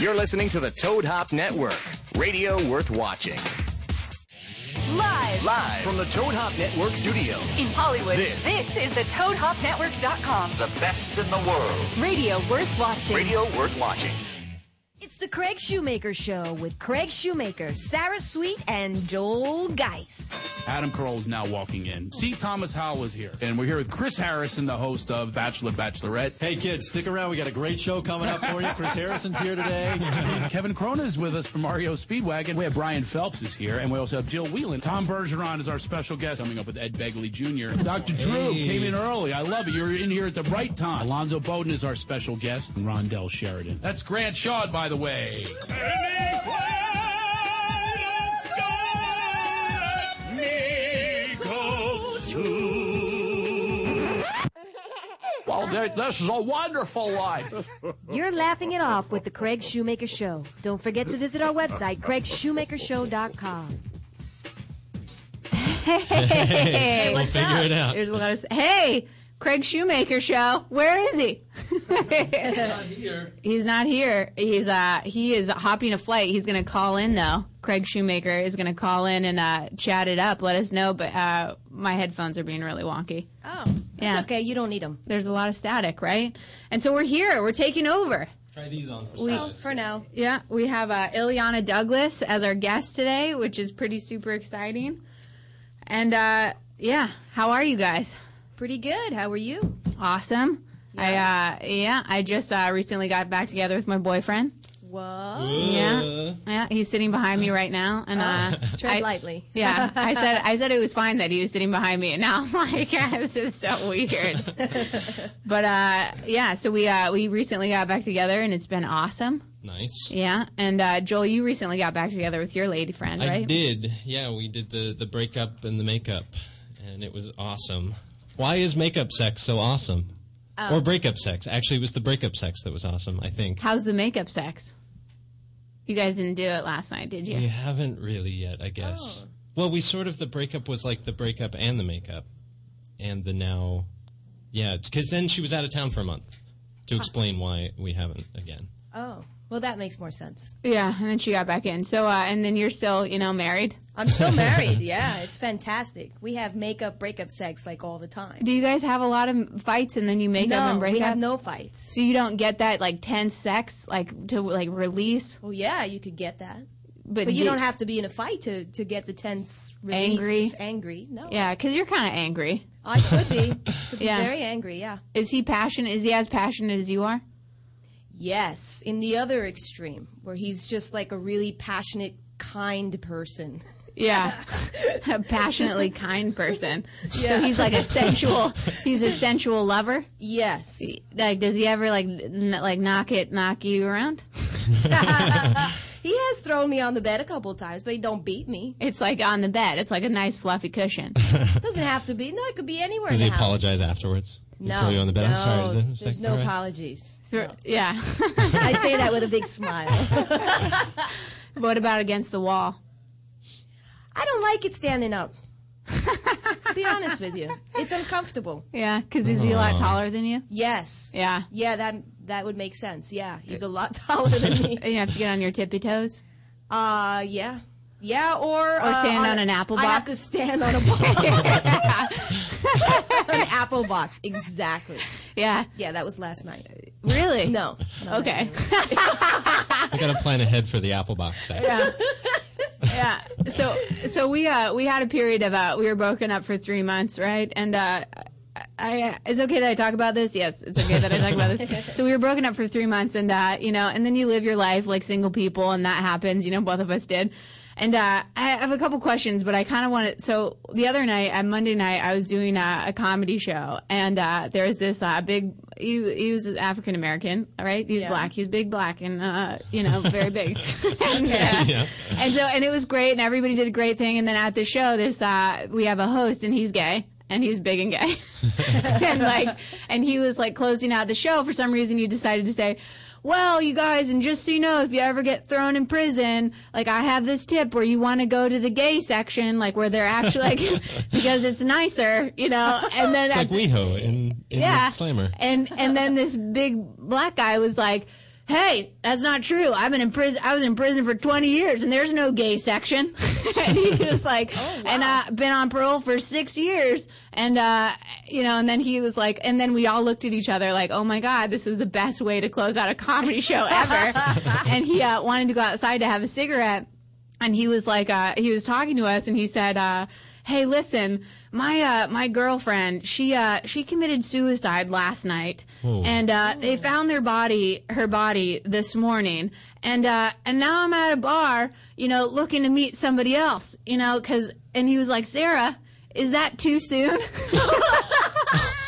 You're listening to the Toad Hop Network, radio worth watching. Live Live from the Toad Hop Network studios. in Hollywood. This. is the ToadHopNetwork.com. The best in the world. Radio worth watching. Radio worth watching. It's the Craig Shoemaker Show with Craig Shoemaker, Sarah Sweet, and Joel Geist. Adam Caroll is now walking in. C. Thomas Howell is here. And we're here with Chris Harrison, the host of Bachelor Bachelorette. Hey kids, stick around. We got a great show coming up for you. Chris Harrison's here today. Kevin Cronin is with us from REO Speedwagon. We have Brian Phelps is here, and we also have Jill Whelan. Tom Bergeron is our special guest, coming up with Ed Begley Jr. Dr. Drew came in early. I love it. You're in here at the right time. Alonzo Bowden is our special guest, and Rondell Sheridan. That's Grant Shaw, by the way. Well, this is a wonderful life. You're laughing it off with the Craig Shoemaker Show. Don't forget to visit our website, craigshoemakershow.com. Hey, what's figure up? it out. There's a lot of. Hey, Craig Shoemaker show. Where is he? He's not here. He's not here. He's uh he is hopping a flight. He's gonna call in though. Craig Shoemaker is gonna call in and uh chat it up. Let us know. But uh my headphones are being really wonky. Oh, Yeah. that's okay. You don't need them. There's a lot of static, right? And so we're here. We're taking over. Try these on for We- size. For now. Yeah, we have uh, Illeana Douglas as our guest today, which is pretty super exciting. And uh, yeah, how are you guys? Pretty good. How are you? Awesome. I uh, yeah, I just uh, recently got back together with my boyfriend. Whoa. Yeah, yeah, he's sitting behind me right now, and uh, Tread I- lightly. yeah, I said I said it was fine that he was sitting behind me, and now I'm like, this is so weird. but uh, yeah, so we uh, we recently got back together, and it's been awesome. Nice. Yeah, and uh, Joel, you recently got back together with your lady friend, right? I did. Yeah, we did the the breakup and the makeup, and it was awesome. Why is makeup sex so awesome? Oh. or breakup sex? Actually, it was the breakup sex that was awesome. I think. How's the makeup sex? You guys didn't do it last night, did you? We haven't really yet, I guess. Oh. Well, we sort of the breakup was like the breakup and the makeup, and the now, yeah, because then she was out of town for a month. To explain why we haven't again. Oh, well, that makes more sense. Yeah, and then she got back in. So, uh, and then you're still, you know, married. I'm still married. Yeah, it's fantastic. We have makeup, breakup sex like all the time. Do you guys have a lot of fights and then you make up no, and break we up? have no fights. so you don't get that like tense sex, like to like release, Well, yeah, you could get that. but, But you do- don't have to be in a fight to, to get the tense release. Angry? Angry. No. Yeah, because you're kind of angry. I could be. Could be Yeah. very angry, yeah. Is he passionate? Is he as passionate as you are? Yes, in the other extreme, where he's just like a really passionate, kind person. Yeah, a passionately kind person. So he's like a sensual. He's a sensual lover. Yes. Like, does he ever like n- like knock it, knock you around? He has thrown me on the bed a couple of times, but he don't beat me. It's like on the bed. It's like a nice fluffy cushion. Doesn't have to be. No, it could be anywhere Does in he the house. apologize afterwards? He No. throw you on the bed. No, I'm sorry. There's like, no all right. apologies. Thro- Yeah. I say that with a big smile. what about against the wall? I don't like it standing up. be honest with you. It's uncomfortable. Yeah, because is he a lot taller than you? Yes. Yeah. Yeah, that that would make sense. Yeah, he's a lot taller than me. And you have to get on your tippy toes. Uh, yeah. Yeah, or Or uh, stand on an apple box. I have box. to stand on a box. an apple box, exactly. Yeah. Yeah, that was last night. Really? No. no Okay. I got to plan ahead for the apple box sex. yeah. So so we uh we had a period of uh we were broken up for three months, right? And uh I, it's okay that I talk about this. Yes, it's okay that I talk about this. So we were broken up for three months, and uh, you know, and then you live your life like single people, and that happens. You know, both of us did. And uh, I have a couple questions, but I kind of want to. So the other night, on Monday night, I was doing a, a comedy show, and uh, there was this uh, big. He, he was African American, right? He's Yeah. black. He's big black, and uh, you know, very big. and, uh, and so, and it was great, and everybody did a great thing. And then at the show, this uh, we have a host, and he's gay, and he's big and gay, and like, and he was like closing out the show. For some reason, he decided to say. Well, you guys, and just so you know, if you ever get thrown in prison, like I have this tip where you want to go to the gay section, like where they're actually like, because it's nicer, you know. And then It's at like WeHo in, in yeah. Slammer. And and then this big black guy was like, hey, that's not true. I've been in prison. I was in prison for 20 years, and there's no gay section. and he was like, and I've been on parole for six years, and uh, you know, and then he was like, and then we all looked at each other like, oh my god, this was the best way to close out a comedy show ever. and he uh, wanted to go outside to have a cigarette, and he was like, uh, he was talking to us, and he said, uh, hey, listen. My uh, my girlfriend she uh, she committed suicide last night. And uh, they found their body her body this morning. And uh, and now I'm at a bar you know looking to meet somebody else you know because and he was like Sarah is that too soon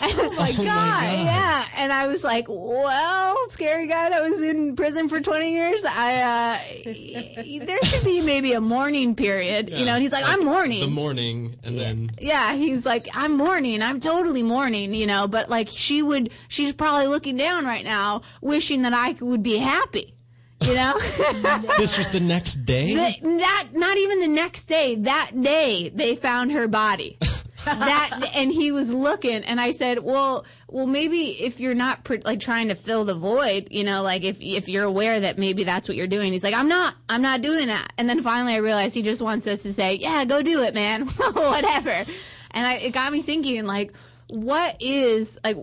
Oh my god! yeah and I was like well scary guy that was in prison for 20 years I uh, there should be maybe a mourning period you know and he's like I'm mourning The morning, and then yeah, he's like, I'm mourning. I'm totally mourning, you know, but like she would, she's probably looking down right now, wishing that I would be happy, you know? this was the next day. The- that, not even the next day, that day they found her body. that and he was looking and I said, "Well, well maybe if you're not like trying to fill the void, you know, like if if you're aware that maybe that's what you're doing." He's like, "I'm not. I'm not doing that." And then finally I realized he just wants us to say, "Yeah, go do it, man." Whatever. And I it got me thinking like what is like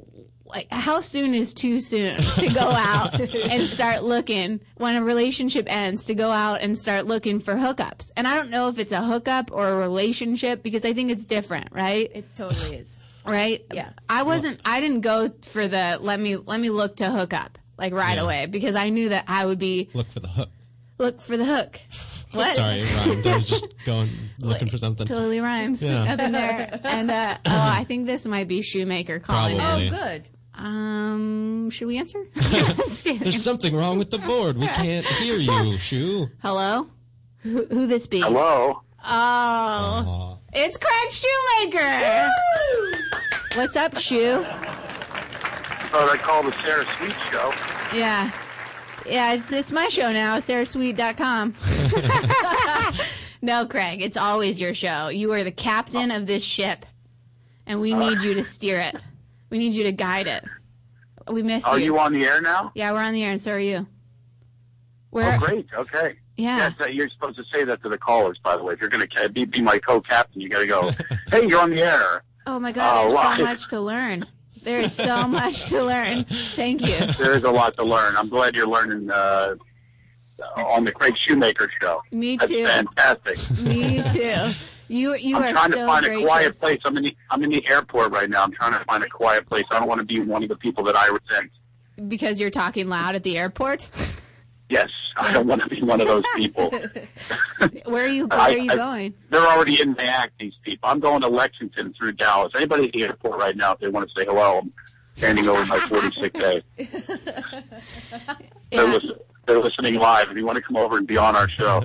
like how soon is too soon to go out and start looking when a relationship ends to go out and start looking for hookups and i don't know if it's a hookup or a relationship because i think it's different right It totally is. right Yeah. i wasn't i didn't go for the let me let me look to hook up like right Yeah. away because i knew that i would be Look for the hook. look for the hook what Sorry, it rhymed. I was just going looking for something. totally rhymes Yeah. nothing there and uh, oh i think this might be shoemaker calling Probably. Oh, good. Um should we answer There's something wrong with the board. We can't hear you, Shoe. Hello? Who, who this be? Hello. Oh, Aw. it's Craig Shoemaker. What's up, Shoe? Thought I'd call the Sarah Sweet Show. Yeah. Yeah, it's it's my show now, sarahsweet.com. no, Craig, it's always your show. You are the captain of this ship, and we need you to steer it. We need you to guide it. We miss Are you. you on the air now? yeah, we're on the air, and so are you. We're, Oh, great. Okay. Yeah. Yes, uh, you're supposed to say that to the callers, by the way. If you're going to be, be my co-captain, you got to go, hey, you're on the air. Oh my God, Oh, there's wow. so much to learn. There is so much to learn. Thank you. There is a lot to learn. I'm glad you're learning uh, on the Craig Shoemaker show. Me That's too. fantastic. Me too. You you I'm are trying so to find gracious. a quiet place. I'm in the I'm in the airport right now. I'm trying to find a quiet place. I don't want to be one of the people that I resent. because you're talking loud at the airport. Yes, I don't want to be one of those people. Where are you? Where I- are you I- going? They're already in the act. These people. I'm going to Lexington through Dallas. Anybody at the airport right now, if they want to say hello, I'm handing over my 46A. They're, Yeah. listen, they're listening live. If you want to come over and be on our show.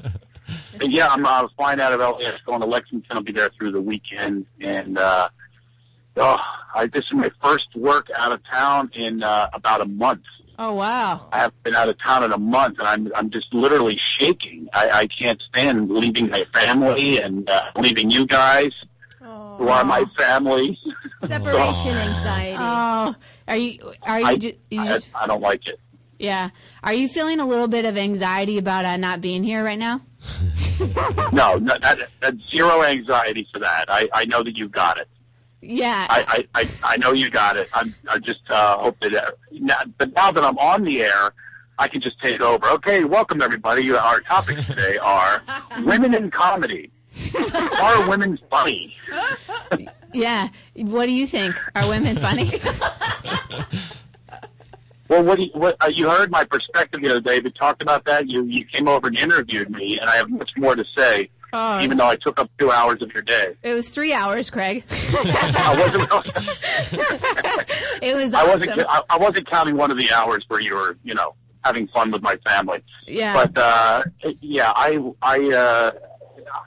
And yeah, I'm uh, flying out of LAX, going to Lexington. I'll be there through the weekend, and uh, oh, I, this is my first work out of town in uh, about a month. Oh wow. I haven't been out of town in a month, and I'm I'm just literally shaking. I, I can't stand leaving my family and uh, leaving you guys, who are my family. Separation anxiety. Oh, are you? Are you? I, ju- you I, just, I don't like it. Yeah. Are you feeling a little bit of anxiety about uh, not being here right now? No, no that, that's zero anxiety for that. I, I know that you got it. Yeah. I, I, I, I know you got it. I'm, I just uh, hope that. Uh, now, but now that I'm on the air, I can just take over. Okay, welcome everybody. Our topics today are women in comedy. are women funny? yeah. What do you think? Are women funny? Well, what, do you, what uh, you heard my perspective the other day. We talked about that. You you came over and interviewed me, and I have much more to say. Oh, even though I took up two hours of your day, it was three hours, Craig. I wasn't. It was I wasn't. I, I wasn't counting one of the hours where you were, you know, having fun with my family. Yeah. But uh, yeah, I, I, uh,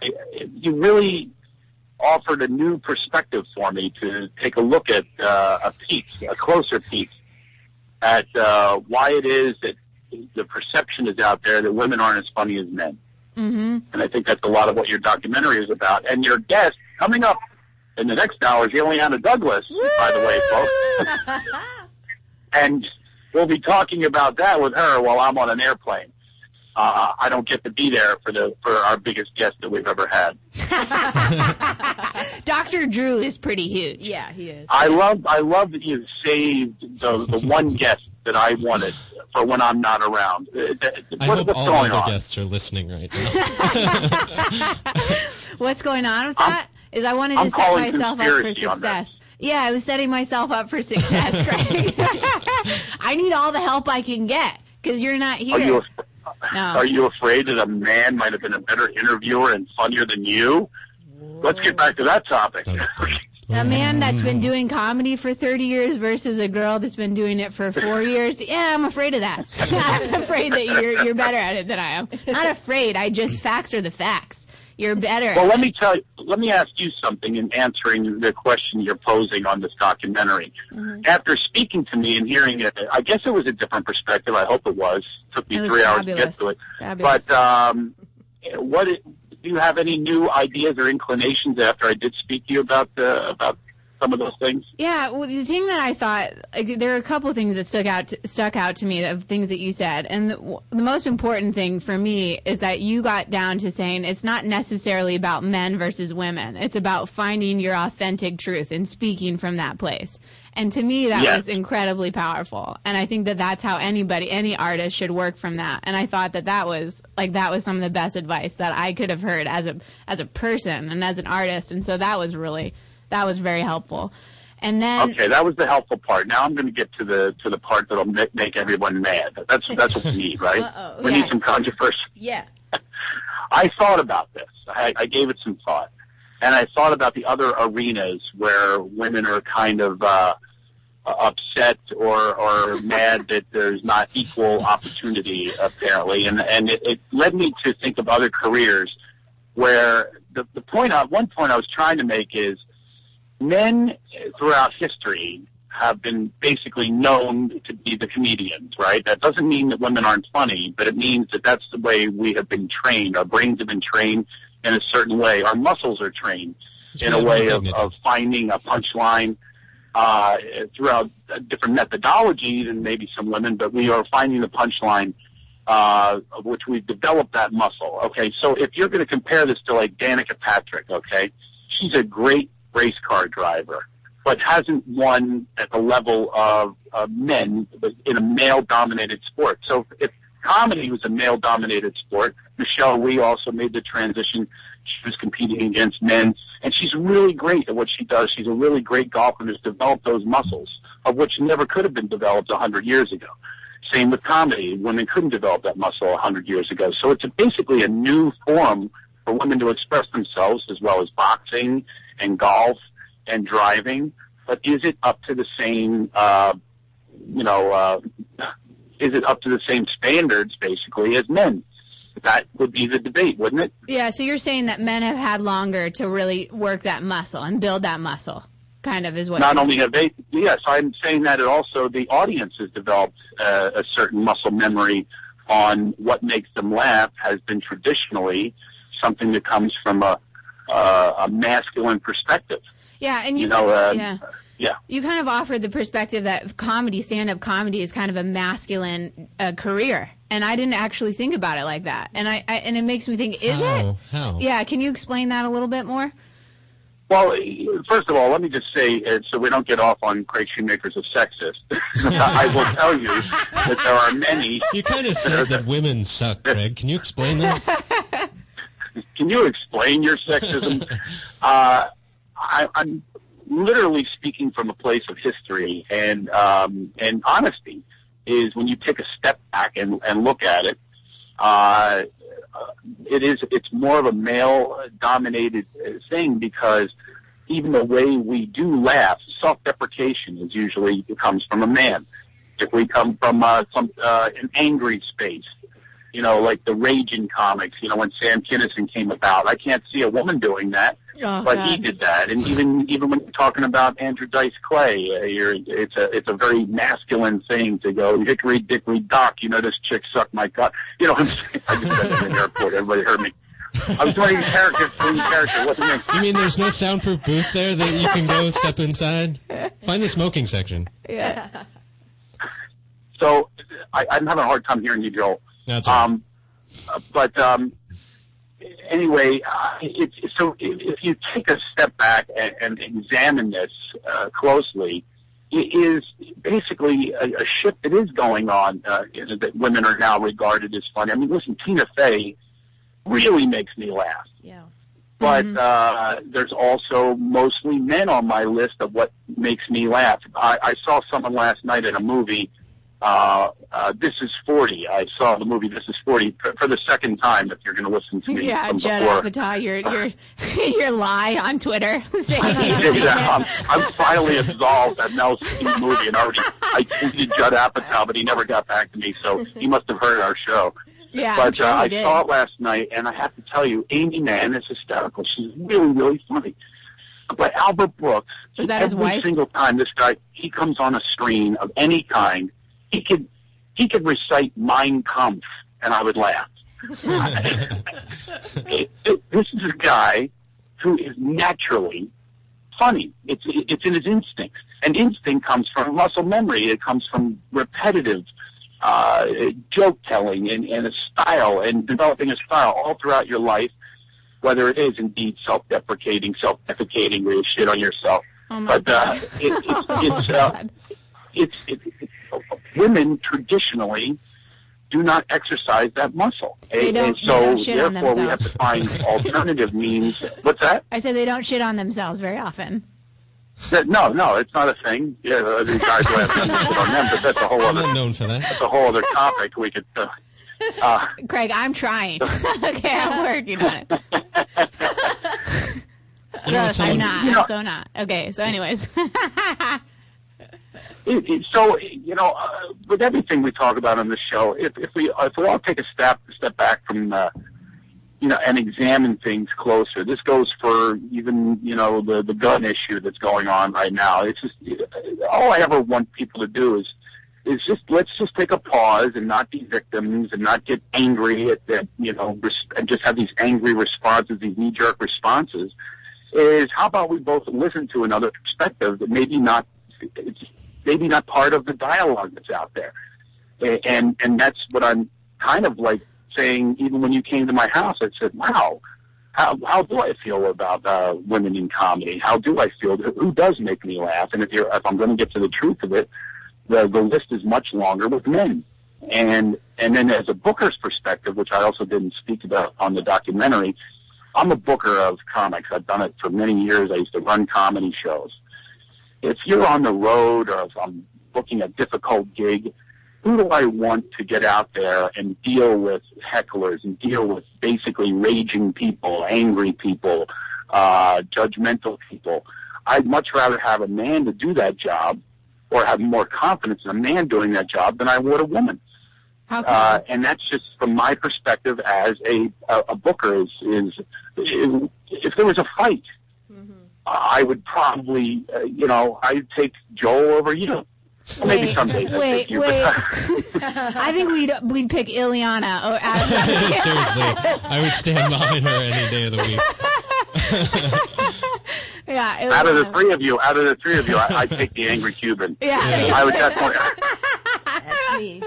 I, you really offered a new perspective for me to take a look at uh, a peek, a closer peek at uh, why it is that the perception is out there that women aren't as funny as men. Mm-hmm. And I think that's a lot of what your documentary is about. And your guest coming up in the next hour is Illeana Douglas, by the way, folks. and we'll be talking about that with her while I'm on an airplane. Uh, I don't get to be there for the for our biggest guest that we've ever had. Dr. Drew is pretty huge. Yeah, he is. I love I love that you've saved the the one guest that I wanted for when I'm not around. Uh, th- I hope what's all going other on? guests are listening right now. What's going on with that? Is I wanted I'm to set myself up for conspiracy on that. success. Yeah, I was setting myself up for success, Craig. I need all the help I can get because you're not here. Are you af- no. are you afraid that a man might have been a better interviewer and funnier than you? Let's get back to that topic. a man that's been doing comedy for 30 years versus a girl that's been doing it for four years. Yeah, I'm afraid of that. I'm afraid that you're you're better at it than I am. Not afraid. I just facts are the facts. You're better. Well, let me tell you, let me ask you something in answering the question you're posing on this documentary. Mm-hmm. After speaking to me and hearing it, I guess it was a different perspective. I hope it was. It took me It three hours to get to it. Fabulous. But um, what it, do you have any new ideas or inclinations after I did speak to you about the about some of those things? Yeah, well, the thing that I thought like, there are a couple things that stuck out stuck out to me of things that you said, and the, the most important thing for me is that you got down to saying it's not necessarily about men versus women; it's about finding your authentic truth and speaking from that place. And to me, that Yes. was incredibly powerful. And I think that that's how anybody, any artist, should work from that. And I thought that that was like that was some of the best advice that I could have heard as a as a person and as an artist. And so that was really that was very helpful. And then Okay, that was the helpful part. Now I'm going to get to the to the part that'll ma- make everyone mad. That's that's what we need, right? Uh-oh. We Yeah. need some controversy. yeah. I thought about this. I, I gave it some thought, and I thought about the other arenas where women are kind of uh, upset or or mad that there's not equal opportunity apparently, and and it, it led me to think of other careers where the the point I, one point I was trying to make is men throughout history have been basically known to be the comedians, right? That doesn't mean that women aren't funny, but it means that that's the way we have been trained. Our brains have been trained in a certain way. Our muscles are trained It's in a way of, of finding a punchline uh, throughout a different methodology than maybe some women, but we are finding the punchline uh, of which we've developed that muscle. Okay, so if you're going to compare this to like Danica Patrick, okay, she's a great race car driver, but hasn't won at the level of uh, men in a male-dominated sport. So if comedy was a male-dominated sport, Michelle Wie also made the transition. She was competing against men, and she's really great at what she does. She's a really great golfer and has developed those muscles, of which never could have been developed a hundred years ago. Same with comedy. Women couldn't develop that muscle a hundred years ago. So it's a, basically a new form for women to express themselves as well as boxing and golf and driving. But is it up to the same, uh, you know, uh, is it up to the same standards basically as men? That would be the debate, wouldn't it? Yeah, so you're saying that men have had longer to really work that muscle and build that muscle, kind of is what. Not only have they, yes, I'm saying that it also the audience has developed uh, a certain muscle memory on what makes them laugh has been traditionally something that comes from a uh, a masculine perspective. yeah, and you, You know, uh, yeah. Yeah. You kind of offered the perspective that comedy, stand-up comedy, is kind of a masculine uh, career, and I didn't actually think about it like that. And I, I and it makes me think, is How? it? How? Yeah, can you explain that a little bit more? Well, first of all, let me just say, uh, so we don't get off on Craig Shoemaker's a sexist. I will tell you that there are many. You kind of said that women suck, Greg. Can you explain that? Can you explain your sexism? uh, I, I'm literally speaking from a place of history and um, and honesty. Is when you take a step back and, and look at it. Uh, it is it's more of a male dominated thing because even the way we do laugh, self deprecation is usually it comes from a man. If we come from uh, some uh, an angry space, you know, like the raging comics, you know, when Sam Kinison came about, I can't see a woman doing that, Oh, but he did that. And even even when you're talking about Andrew Dice Clay, uh, you're, it's a it's a very masculine thing to go hickory dickory dock. You know, this chick sucked my cock. You know, what I'm saying? I just said that in the airport. Everybody heard me. I was doing a character, doing a character. What's the name? You mean there's no soundproof booth there that you can go step inside? Find the smoking section. Yeah. So I, I'm having a hard time hearing you, Joel. That's all right. Um, but um, anyway, uh, it's so if, if you take a step back and, and examine this uh, closely, it is basically a, a shift that is going on uh, that women are now regarded as funny. I mean, listen, Tina Fey really makes me laugh. Yeah. But uh, there's also mostly men on my list of what makes me laugh. I, I saw someone last night in a movie. Uh, uh, this is 40. I saw the movie This is 40 for, for the second time. If you're going to listen to me Yeah, Judd. Apatow, your your your lie on Twitter saying Yeah, I'm, I'm finally absolved. I've now seen the movie and already I tweeted Judd Apatow, but he never got back to me, so he must have heard our show. Yeah, but sure uh, I did. saw it last night, and I have to tell you, Amy Mann is hysterical. She's really, really funny. But Albert Brooks, Is that his every wife? single time this guy he comes on a screen of any kind, he could he could recite Mein Kampf, and I would laugh. It- it- this is a guy who is naturally funny. It's it's in his instincts, and instinct comes from muscle memory. It comes from repetitive uh, joke telling and, and a style and developing a style all throughout your life. Whether it is indeed self-deprecating, self-defecating, where you shit on yourself, Oh my but uh, God. it, it's Oh, it's, uh, God. it's it, it, women traditionally do not exercise that muscle, They and, don't- and they so don't shit on therefore we have to find alternative means. What's that? I said they don't shit on themselves very often. That- No, no, it's not a thing. Yeah, uh, the guys who have done shit on them, but that's a whole other. I'm not known for that. that's a whole other topic. We could. Uh, uh, Craig, I'm trying. okay, I'm working on it. You know what, Gross, I'm not. You know- I'm so not. Okay, so anyways. it, it, so you know, uh, with everything we talk about on this show, if, if we if we all take a step step back from uh, you know and examine things closer, this goes for even you know the the gun issue that's going on right now. It's just all I ever want people to do is is just let's just take a pause and not be victims and not get angry at that you know res- and just have these angry responses, these knee jerk responses. Is how about we both listen to another perspective that maybe not it's maybe not part of the dialogue that's out there, and and that's what I'm kind of like saying. Even when you came to my house, I said, "Wow, how how do I feel about uh, women in comedy? How do I feel? Who does make me laugh? And if you're if I'm going to get to the truth of it, the the list is much longer with men. And and then as a booker's perspective, which I also didn't speak about on the documentary, I'm a booker of comics. I've done it for many years. I used to run comedy shows. If you're on the road or if I'm booking a difficult gig, who do I want to get out there and deal with hecklers and deal with basically raging people, angry people, uh, judgmental people? I'd much rather have a man to do that job or have more confidence in a man doing that job than I would a woman. Uh, and that's just from my perspective as a a, a booker is is if, if there was a fight, I would probably uh, you know I'd take Joel over you. Well, maybe Wait, someday. I'd wait, you, wait. I think we'd we'd pick Illeana. Or Seriously, I would stand behind her any day of the week. yeah, out of the three of you, out of the three of you, I, I'd take the angry Cuban. Yeah. I would definitely. That's me.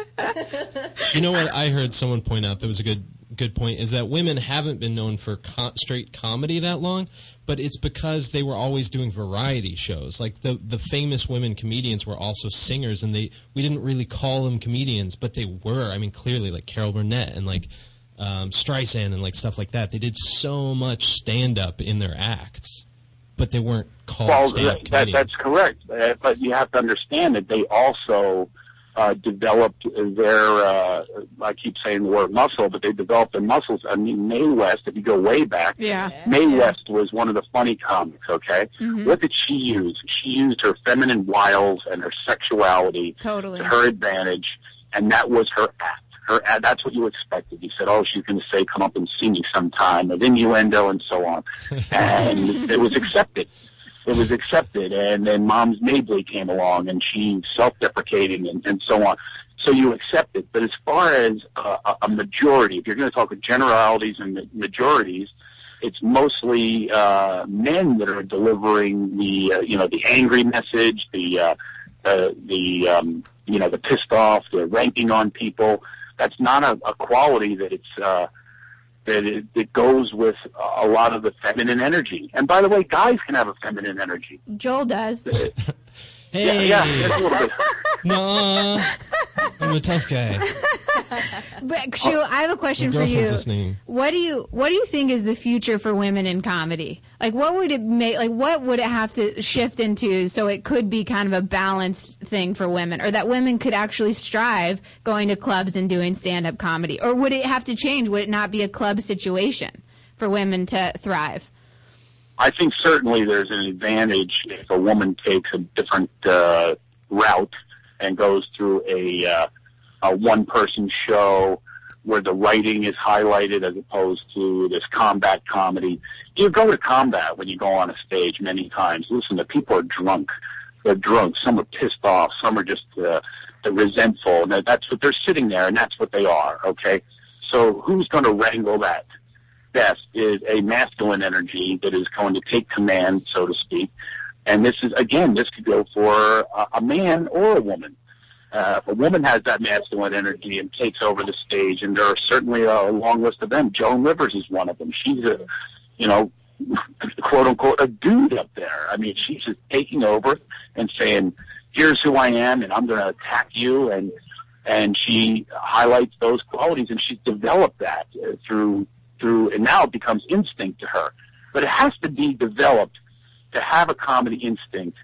You know what I heard someone point out that was a good good point is that women haven't been known for co- straight comedy that long, but it's because they were always doing variety shows. Like the the famous women comedians were also singers, and they we didn't really call them comedians, but they were. I mean, clearly like Carol Burnett and like um, Streisand and like stuff like that. They did so much stand up in their acts, but they weren't called Well, stand up that, that, comedians. that's correct. Uh, but you have to understand that they also uh, developed their, uh, I keep saying the word muscle, but they developed their muscles. I mean, Mae West, if you go way back, Yeah. Mae West was one of the funny comics, okay? Mm-hmm. What did she use? She used her feminine wiles and her sexuality Totally. to her advantage, and that was her act. Her act, that's what you expected. You said, oh, she's going to say, come up and see me sometime, with innuendo and so on. And it was accepted. It was accepted. And then Moms Mabley came along, and she self-deprecating and, and so on. So you accept it. But as far as uh, a- majority, if you're going to talk with generalities and majorities, it's mostly uh, men that are delivering the uh, you know the angry message, the uh, uh, the um, you know, the pissed off, the ranking on people. That's not a, a quality that it's uh, that it, it goes with a lot of the feminine energy. And by the way, guys can have a feminine energy. Joel does. Hey, Yeah, yeah, a little bit. no, I'm a tough guy. But Shu, I have a question for you. listening. What do you What do you think is the future for women in comedy? Like, what would it make? Like, what would it have to shift into so it could be kind of a balanced thing for women, or that women could actually strive going to clubs and doing stand up comedy, or would it have to change? Would it not be a club situation for women to thrive? I think certainly there's an advantage if a woman takes a different uh, route and goes through a, uh, a one-person show where the writing is highlighted as opposed to this combat comedy. You go to combat when you go on a stage many times. Listen, the people are drunk. They're drunk. Some are pissed off. Some are just uh, they're resentful. And that's what they're sitting there, and that's what they are. Okay, so who's going to wrangle that? Best is a masculine energy that is going to take command, so to speak. And this is, again, this could go for a, a man or a woman. Uh, if a woman has that masculine energy and takes over the stage, and there are certainly a long list of them. Joan Rivers is one of them. She's a, you know, quote unquote, a dude up there. I mean, she's just taking over and saying, here's who I am, and I'm going to attack you. And, and she highlights those qualities, and she's developed that uh, through through, and now it becomes instinct to her. But it has to be developed to have a comedy instinct.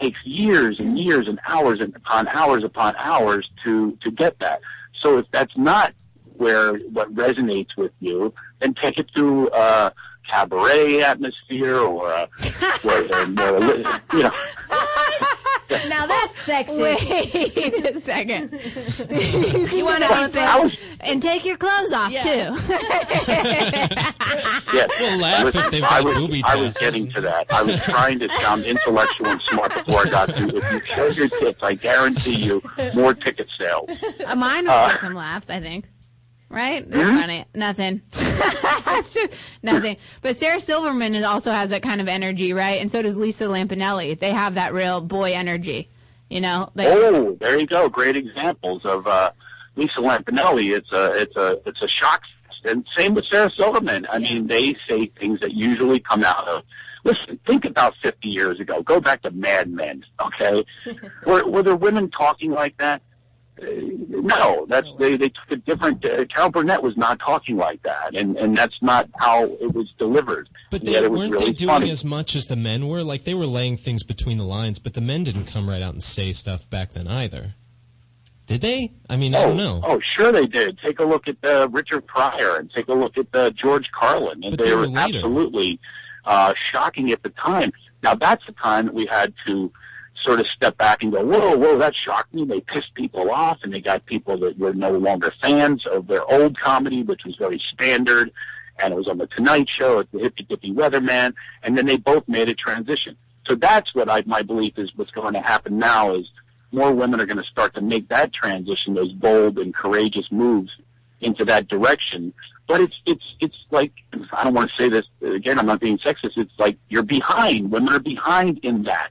takes years and years and hours and upon hours upon hours to to get that. So if that's not where what resonates with you, then take it through. a cabaret atmosphere or a, where they're more, you know. Now that's sexist. Wait a second. You want to I be was, and take your clothes off Yeah. too. yes. We'll laugh Listen, if they've I was, booby I was getting to that. I was trying to sound intellectual and smart before I got to. If you show your tits, I guarantee you more ticket sales. Uh, Mine will get some laughs, I think. Right? That's Hmm? funny. Nothing. Nothing. But Sarah Silverman also has that kind of energy, right? And so does Lisa Lampanelli. They have that real boy energy. You know? They, Oh, there you go. Great examples of uh, Lisa Lampanelli. It's a it's a it's a shock. And same with Sarah Silverman. I mean, they say things that usually come out of. Listen, think about 50 years ago. Go back to Mad Men. Okay, were were there women talking like that? No, that's they they took a different. Uh, Carol Burnett was not talking like that, and and that's not how it was delivered. But they weren't really they doing funny. as much as the men were? Like they were laying things between the lines, but the men didn't come right out and say stuff back then either. Did they? I mean, I Oh, don't know. oh, sure they did. Take a look at uh, Richard Pryor and take a look at uh, George Carlin, and But they, they were were absolutely uh, shocking at the time. Now that's the time that we had to sort of step back and go, whoa, whoa, that shocked me. They pissed people off, and they got people that were no longer fans of their old comedy, which was very standard, and it was on the Tonight Show, at the Hippie Dippy Weatherman, and then they both made a transition. So that's what I, my belief is. What's going to happen now is more women are going to start to make that transition, those bold and courageous moves into that direction. But it's it's it's like I don't want to say this again. I'm not being sexist. It's like you're behind. Women are behind in that.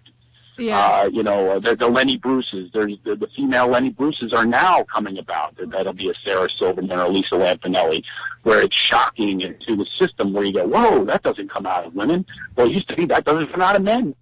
Yeah. Uh, you know, the, the Lenny Bruces. There's the, the female Lenny Bruces are now coming about. That'll be a Sarah Silverman or Lisa Lampanelli, where it's shocking into the system where you go, whoa, that doesn't come out of women. Well, it used to be that doesn't come out of men.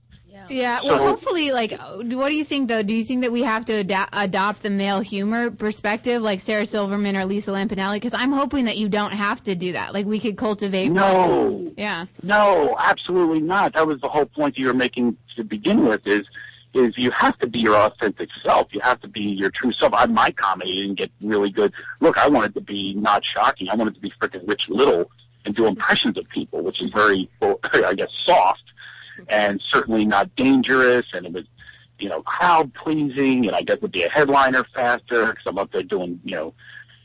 Yeah, well, So- hopefully, like, what do you think though? Do you think that we have to ada- adopt the male humor perspective, like Sarah Silverman or Lisa Lampanelli? Because I'm hoping that you don't have to do that. Like, we could cultivate. No. Yeah. No, absolutely not. That was the whole point you were making to begin with. Is is you have to be your authentic self. You have to be your true self. I, my comedy didn't get really good. Look, I wanted to be not shocking. I wanted to be freaking Rich Little and do impressions of people, which is very, well, I guess, soft and certainly not dangerous. And it was, you know, crowd pleasing. And I guess would be a headliner faster because I'm up there doing, you know,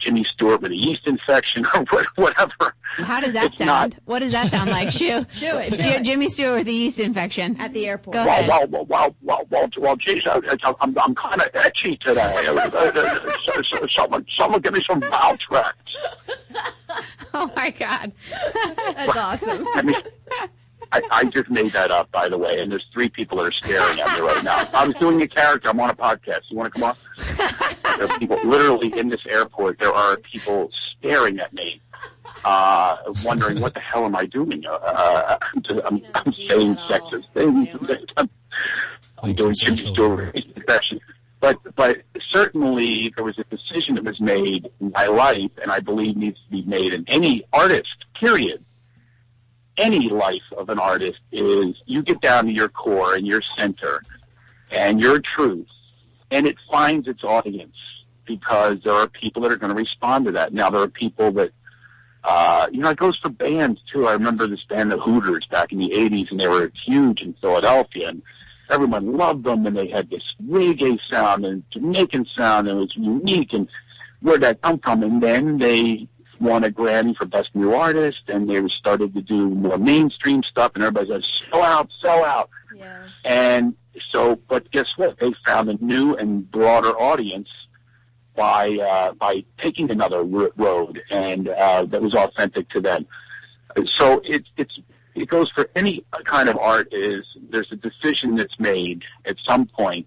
Jimmy Stewart with a yeast infection or whatever. How does that It's sound? not- What does that sound like, Shu? Do it, do J- it. Jimmy Stewart with a yeast infection. at the airport. Go Well, ahead. well, well, well, well, well, well, geez, I, I, I'm, I'm kind of etchy today. Uh, uh, uh, so- so- someone, someone give me some Valtrex. Oh my God. That's awesome. I I, I just made that up, by the way, and there's three people that are staring at me right now. I was doing a character. I'm on a podcast. You want to come on? there are people literally in this airport. There are people staring at me, uh, wondering what the hell am I doing? Uh, Uh, I'm, I'm, I'm saying sexist things. I'm, I'm doing some Jimmy Stewart. But but certainly there was a decision that was made in my life, and I believe needs to be made in any artist. Period. Any life of an artist is you get down to your core and your center and your truth, and it finds its audience because there are people that are going to respond to that. Now there are people that uh, you know, it goes for bands too. I remember this band, the Hooters, back in the '80s, and they were huge in Philadelphia, and everyone loved them, and they had this reggae sound and Jamaican sound, and it was unique. And where'd that come from? And then they won a Grammy for Best New Artist, and they started to do more mainstream stuff, and everybody's like, "Sell out, sell out." Yeah. And so, but guess what? They found a new and broader audience by uh, by taking another ro- road, and uh, that was authentic to them. So it it's it goes for any kind of art. Is there's a decision that's made at some point.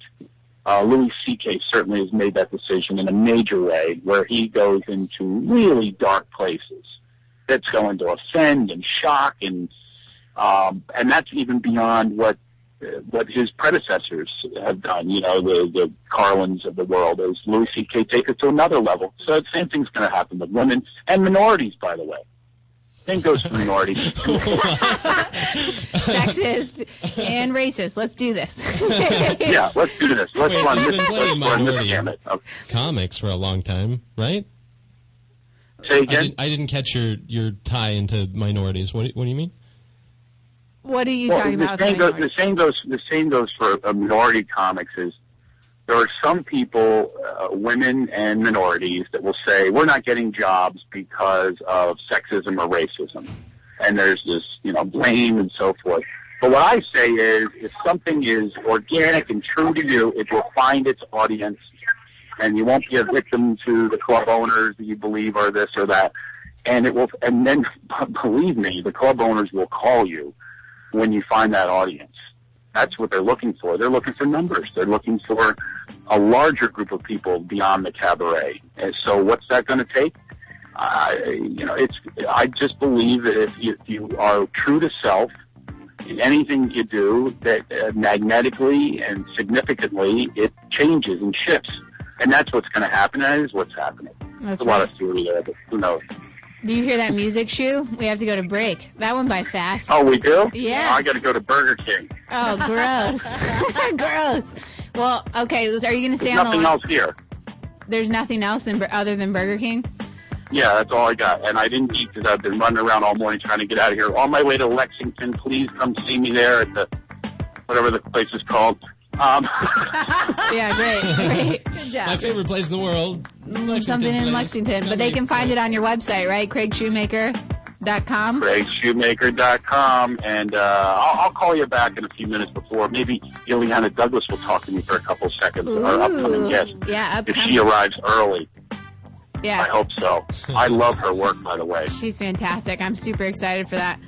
Uh, Louis C.K. certainly has made that decision in a major way, where he goes into really dark places. That's going to offend and shock, and um, and that's even beyond what uh, what his predecessors have done. You know, the the Carlins of the world, as Louis C.K. take it to another level. So the same thing's going to happen with women and minorities, by the way. Same goes for minorities. Sexist and racist. Let's do this. yeah, let's do this. Let's Wait, run this. Let's run this minority. gamut. Okay. Comics for a long time, right? Say I didn't, I didn't catch your, your tie into minorities. What, do- what do you mean? what are you Well, talking the about? Same goes, the same goes. The same goes for uh, minority comics. Is there are some people, uh, women and minorities, that will say we're not getting jobs because of sexism or racism, and there's this, you know, blame and so forth. But what I say is, if something is organic and true to you, it will find its audience, and you won't be a victim to the club owners that you believe are this or that. And it will, and then believe me, the club owners will call you when you find that audience. That's what they're looking for. They're looking for numbers. They're looking for a larger group of people beyond the cabaret. And so, what's that going to take? Uh, you know, it's. I just believe that if you, if you are true to self in anything you do, that uh, magnetically and significantly it changes and shifts, and that's what's going to happen. That is what's happening. That's There's a lot of theory there, but who knows? Do you hear that music shoe? We have to go to break. That one by fast. Oh, we do? Yeah. I got to go to Burger King. Oh, gross. gross. Well, okay. Are you going to stay There's on the line? nothing else here. There's nothing else than other than Burger King. Yeah, that's all I got. And I didn't eat because I've been running around all morning trying to get out of here. On my way to Lexington, please come see me there at the whatever the place is called. Um, Yeah, great, great. Good job. My favorite place in the world. Lexington Something in place. Lexington, but they can find please. it on your website, right? CraigShoemaker.com. CraigShoemaker.com, and uh, I'll, I'll call you back in a few minutes before. Maybe Illeana Douglas will talk to me for a couple seconds. Our upcoming guest, Yeah, if she arrives early. Yeah. I hope so. I love her work, by the way. she's fantastic. I'm super excited for that.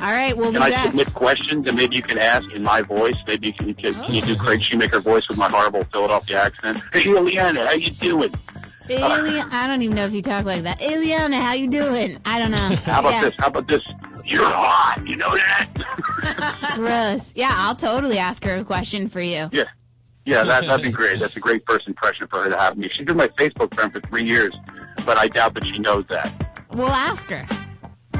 All right, we'll Can I back. submit questions and maybe you can ask in my voice? Maybe you can, can, can you do Craig Shoemaker voice with my horrible Philadelphia accent? Hey, Illeana, how you doing? Alien, I don't even know if you talk like that. Eliana, how you doing? I don't know. How about yeah, this? How about this? You're hot. You know that? gross. Yeah, I'll totally ask her a question for you. yeah. Yeah, that, that'd be great. That's a great first impression for her to have me. She's been my Facebook friend for three years, but I doubt that she knows that. We'll ask her.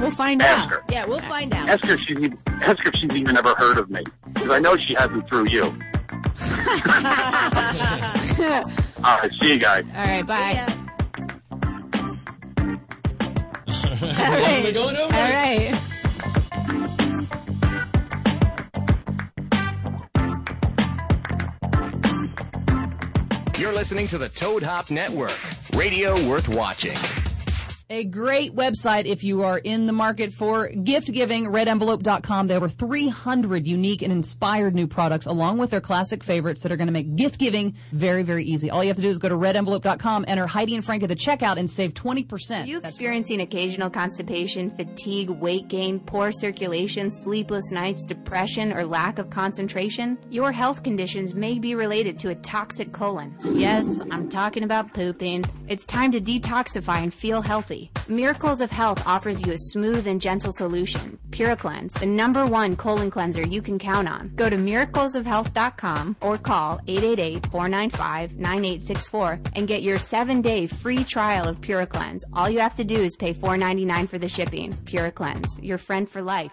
We'll find Ask out. her. Yeah, we'll find out. Ask her if she's, even- ask her if she's even ever heard of me. Because I know she hasn't through you. All right, see you guys. All right, bye. Yeah. All right. We're going over. All right. You're listening to the Toad Hop Network, radio worth watching. A great website if you are in the market for gift giving, redenvelope.com. They have over 300 unique and inspired new products along with their classic favorites that are going to make gift giving very, very easy. All you have to do is go to redenvelope.com, enter Heidi and Frank at the checkout and save 20%. Are you experiencing occasional constipation, fatigue, weight gain, poor circulation, sleepless nights, depression, or lack of concentration? Your health conditions may be related to a toxic colon. Yes, I'm talking about pooping. It's time to detoxify and feel healthy. Miracles of Health offers you a smooth and gentle solution. PuraCleanse, the number one colon cleanser you can count on. Go to miraclesofhealth.com or call 888-495-9864 and get your seven-day free trial of PuraCleanse. All you have to do is pay $4.99 for the shipping. PuraCleanse, your friend for life.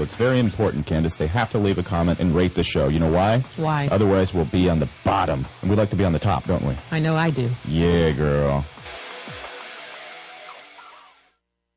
It's very important, Candace. They have to leave a comment and rate the show. You know why? Why? Otherwise, we'll be on the bottom. And we like to be on the top, don't we? I know I do. Yeah, girl.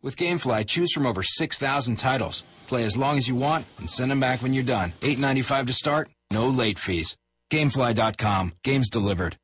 With GameFly, choose from over 6,000 titles. Play as long as you want and send them back when you're done. $8.95 to start, no late fees. Gamefly.com. Games delivered.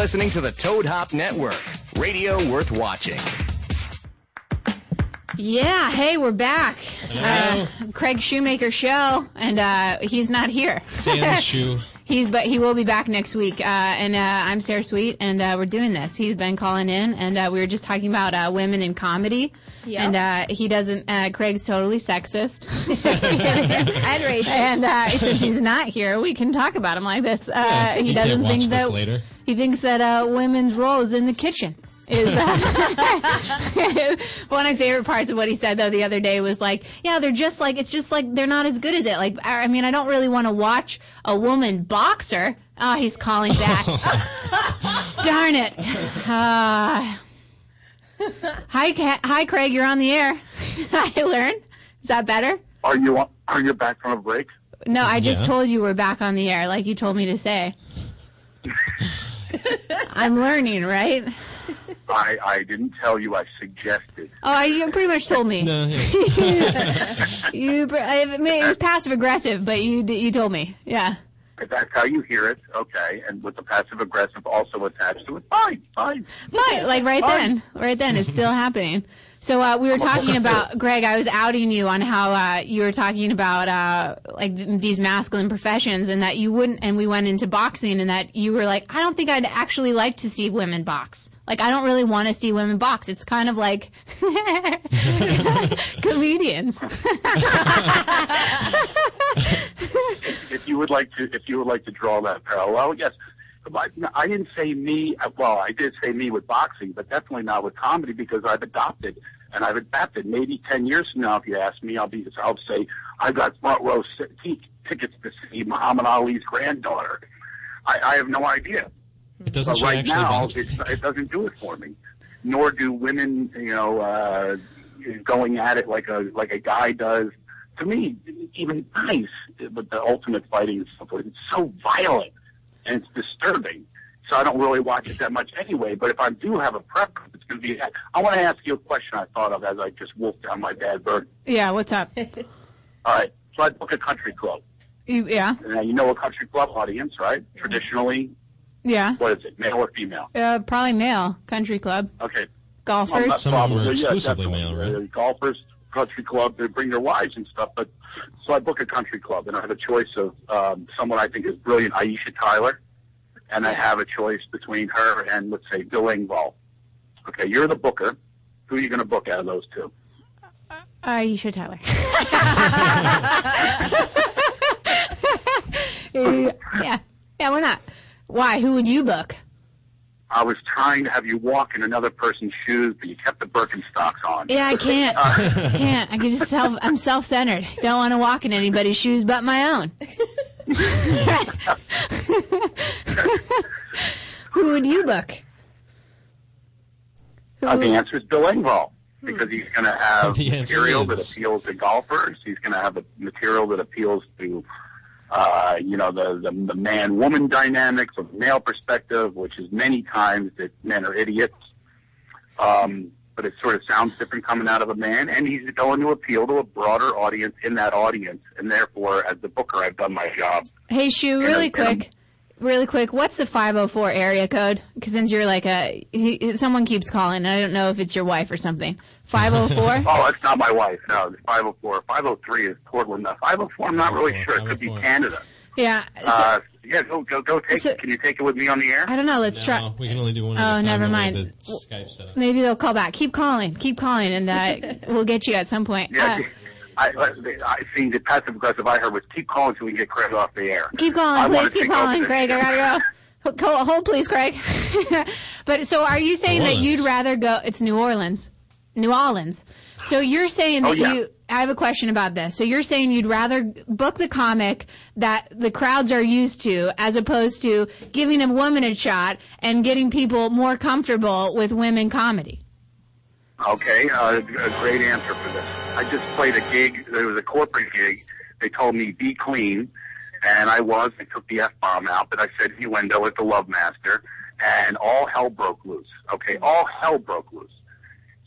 Listening to the Toad Hop Network, radio worth watching. Yeah, hey, we're back. Uh, Craig Shoemaker show, and uh, he's not here. Sam's shoe. He's but he will be back next week. Uh, and uh, I'm Sarah Sweet, and uh, we're doing this. He's been calling in, and uh, we were just talking about uh, women in comedy. Yeah. And uh, he doesn't. Uh, Craig's totally sexist and racist. and uh, since he's not here, we can talk about him like this. Uh, Yeah, he doesn't can't watch think this that later. He thinks that uh, women's role is in the kitchen. Is uh, one of my favorite parts of what he said though the other day was like, yeah, they're just like it's just like they're not as good as it. Like, I I mean, I don't really want to watch a woman boxer. Oh, he's calling back. Darn it. Uh, hi, Ca- hi, Craig. You're on the air. I learned. Is that better? Are you on, are you back from a break? No, I just Yeah. told you we're back on the air, like you told me to say. I'm learning, right? I, I didn't tell you. I suggested. Oh, you pretty much told me. No, you, I mean, it was passive aggressive, but you you told me. Yeah. If that's how you hear it, okay. And with the passive aggressive also attached to it, fine, fine. Right, like right Fine. then, right then, it's still happening. So uh, we were talking about Greg. I was outing you on how uh, you were talking about uh, like these masculine professions, and that you wouldn't. And we went into boxing, and that you were like, I don't think I'd actually like to see women box. Like, I don't really want to see women box. It's kind of like comedians. if you would like to, if you would like to draw that parallel, yes. But I didn't say me. Well, I did say me with boxing, but definitely not with comedy because I've adopted and I've adapted. Maybe ten years from now, if you ask me, I'll be. I'll say I've got front row t- tickets to see Muhammad Ali's granddaughter. I, I have no idea. But doesn't but right now, it doesn't do it for me. Nor do women, you know, uh, going at it like a like a guy does. To me, even guys with the ultimate fighting and stuff, it's so violent and it's disturbing. So I don't really watch it that much anyway. But if I do have a preference, it's going to be that. I want to ask you a question I thought of as I just wolfed down my bad bird. yeah. What's up? All right, so I book a country club. You, yeah. Now you know a country club audience, right? Traditionally, Yeah. what is it, male or female? Uh, probably male country club Okay. golfers. Well, not Some of them are probably, yeah, exclusively male, right? Golfers, country club, they bring their wives and stuff. But so I book a country club, and I have a choice of um, someone I think is brilliant, Aisha Tyler, and I have a choice between her and let's say Bill Engvall. Okay, you're the booker. Who are you going to book out of those two? Uh, uh, Aisha Tyler. yeah, yeah, why not? Why? Who would you book? I was trying to have you walk in another person's shoes, but you kept the Birkenstocks on. Yeah, I can't. I can't. I can just self. I'm self-centered. Don't want to walk in anybody's shoes but my own. Who would you book? Uh, the answer is Bill Engvall because he's going to have The answer material that is- appeals to golfers. He's going to have a material that appeals to, uh, you know, the, the, the man-woman dynamic from a male perspective, which is many times that men are idiots. Um, but it sort of sounds different coming out of a man, and he's going to appeal to a broader audience in that audience, and therefore, as the booker, I've done my job. Hey, Shu, really and quick. Really quick, what's the 504 area code? Because since you're like a, he, someone keeps calling, and I don't know if it's your wife or something. 504? Oh, it's not my wife. No, it's 504. 503 is Portland. Uh, 504, I'm not really sure. It could be Canada. yeah. Uh, yeah, go go go take it. Can you take it with me on the air? I don't know. Let's try. No, we can only do one Oh, at a time. never mind. The Skype setup. Maybe they'll call back. Keep calling. Keep calling, and uh, we'll get you at some point. Yeah, Uh, I, I, I see the passive aggressive I heard was keep calling so we can get Craig off the air. Keep I calling, wanna please. Keep take calling, Craig. I gotta go. Hold, hold please, Craig. but so, are you saying that you'd rather go? It's New Orleans, New Orleans. So you're saying Oh, that yeah. you. I have a question about this. So you're saying you'd rather book the comic that the crowds are used to, as opposed to giving a woman a shot and getting people more comfortable with women comedy. Okay, uh, a great answer for this. I just played a gig. There was a corporate gig. They told me be clean, and I was. I took the f bomb out, but I said innuendo at the Love Master, and all hell broke loose. Okay, all hell broke loose.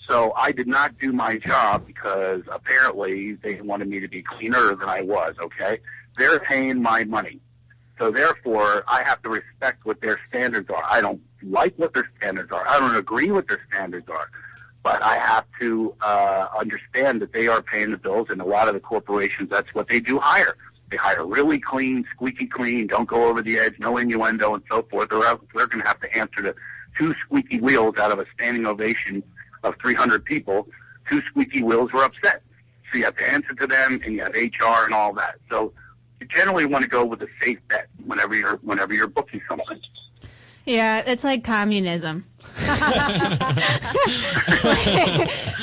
So I did not do my job because apparently they wanted me to be cleaner than I was. Okay, they're paying my money, so therefore I have to respect what their standards are. I don't like what their standards are. I don't agree with their standards are but I have to uh, understand that they are paying the bills, and a lot of the corporations, that's what they do hire. They hire really clean, squeaky clean, don't go over the edge, no innuendo, and so forth. They're, they're going to have to answer to two squeaky wheels out of a standing ovation of 300 people. Two squeaky wheels were upset. So you have to answer to them, and you have HR and all that. So you generally want to go with a safe bet whenever you're whenever you're booking something. Yeah, it's like communism. Like,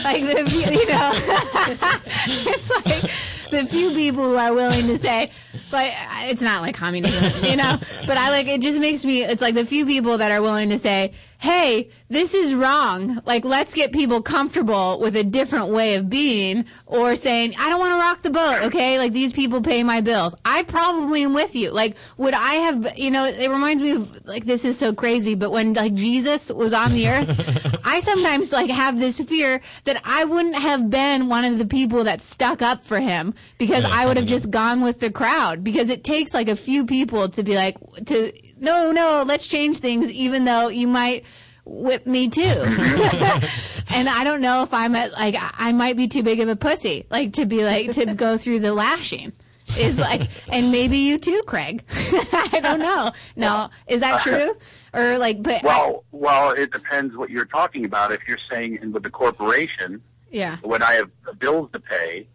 like the you know, it's like the few people who are willing to say, but it's not like communism, you know. But I like it. Just makes me. It's like the few people that are willing to say, "Hey, this is wrong." Like, let's get people comfortable with a different way of being, or saying, "I don't want to rock the boat." Okay, like these people pay my bills. I probably am with you. Like, would I have? You know, it reminds me of like this is so crazy, but when like Jesus was on the earth, I sometimes like have this fear that I wouldn't have been one of the people that stuck up for him because Yeah, I would have just gone with the crowd because it takes like a few people to be like to no no let's change things even though you might whip me too. And i don't know if i'm at like I- i might be too big of a pussy like to be like to go through the lashing. Is like and maybe you too craig. I don't know. No is that uh, true? Or like but I- Well, well, it depends what you're talking about. If you're saying in with the corporation, yeah. when I have bills to pay,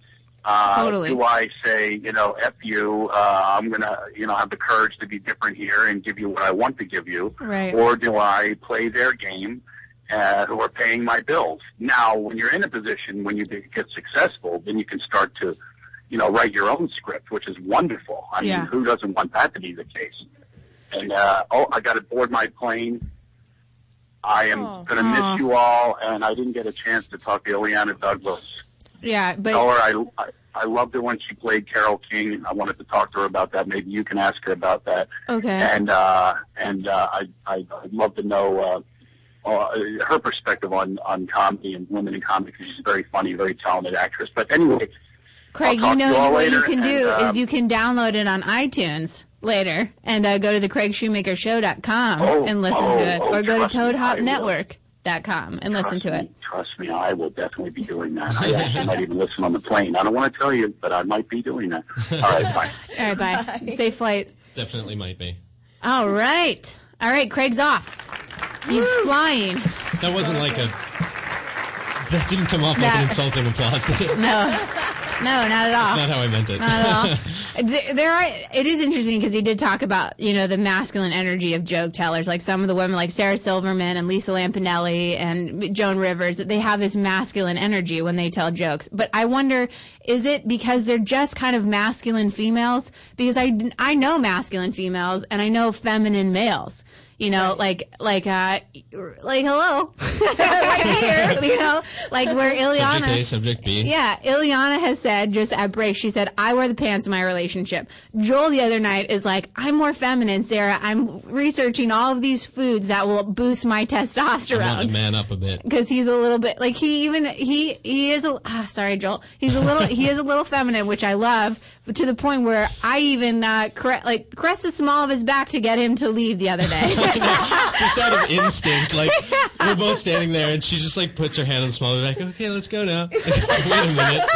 uh, Totally. do I say, you know, F you, uh, I'm going to, you know, have the courage to be different here and give you what I want to give you? Right. Or do I play their game uh, who are paying my bills? Now, when you're in a position, when you get successful, then you can start to, you know, write your own script, which is wonderful. I Yeah. mean, who doesn't want that to be the case? And, uh, oh, I got to board my plane. I am Oh. going to miss you all, and I didn't get a chance to talk to Illeana Douglas. Yeah but Tell her I, I I loved her when she played Carole King. I wanted to talk to her about that. Maybe you can ask her about that. okay And uh, and uh, I, I'd love to know uh, uh, her perspective on on comedy and women in comedy because she's a very funny, very talented actress. But anyway, Craig, you know all what you can do and, uh, is you can download it on iTunes later and uh, go to the CraigShoemakerShow.com Oh, and listen oh, to it, oh, or go to trust me, I will. ToadHopNetwork.com and listen to it. trust me, I will definitely be doing that. I actually might even listen on the plane. I don't want to tell you, but I might be doing that. All right, bye. All right, bye. Safe flight. Definitely might be. All right, all right. Craig's off. He's flying. That wasn't like a. That didn't come off like an insulting applause, did it? No. No, not at all. That's not how I meant it. Not at all. There are. It is interesting because he did talk about you know the masculine energy of joke tellers, like some of the women, like Sarah Silverman and Lisa Lampanelli and Joan Rivers. That they have this masculine energy when they tell jokes. But I wonder, is it because they're just kind of masculine females? Because I I know masculine females and I know feminine males. You know, like like uh, like hello, right here. You know, like where Ileana. Subject A, subject B. Yeah, Ileana has said just at break, she said, I wear the pants in my relationship. Joel the other night is like, I'm more feminine, Sarah. I'm researching all of these foods that will boost my I want to testosterone. man up a bit. Because he's a little bit like he even he he is a ah, sorry Joel he's a little he is a little feminine which I love to the point where I even uh, cre- like caressed the small of his back to get him to leave the other day. just out of instinct, like we're both standing there, and she just like puts her hand on the small of the back. Okay, let's go now. Wait a minute,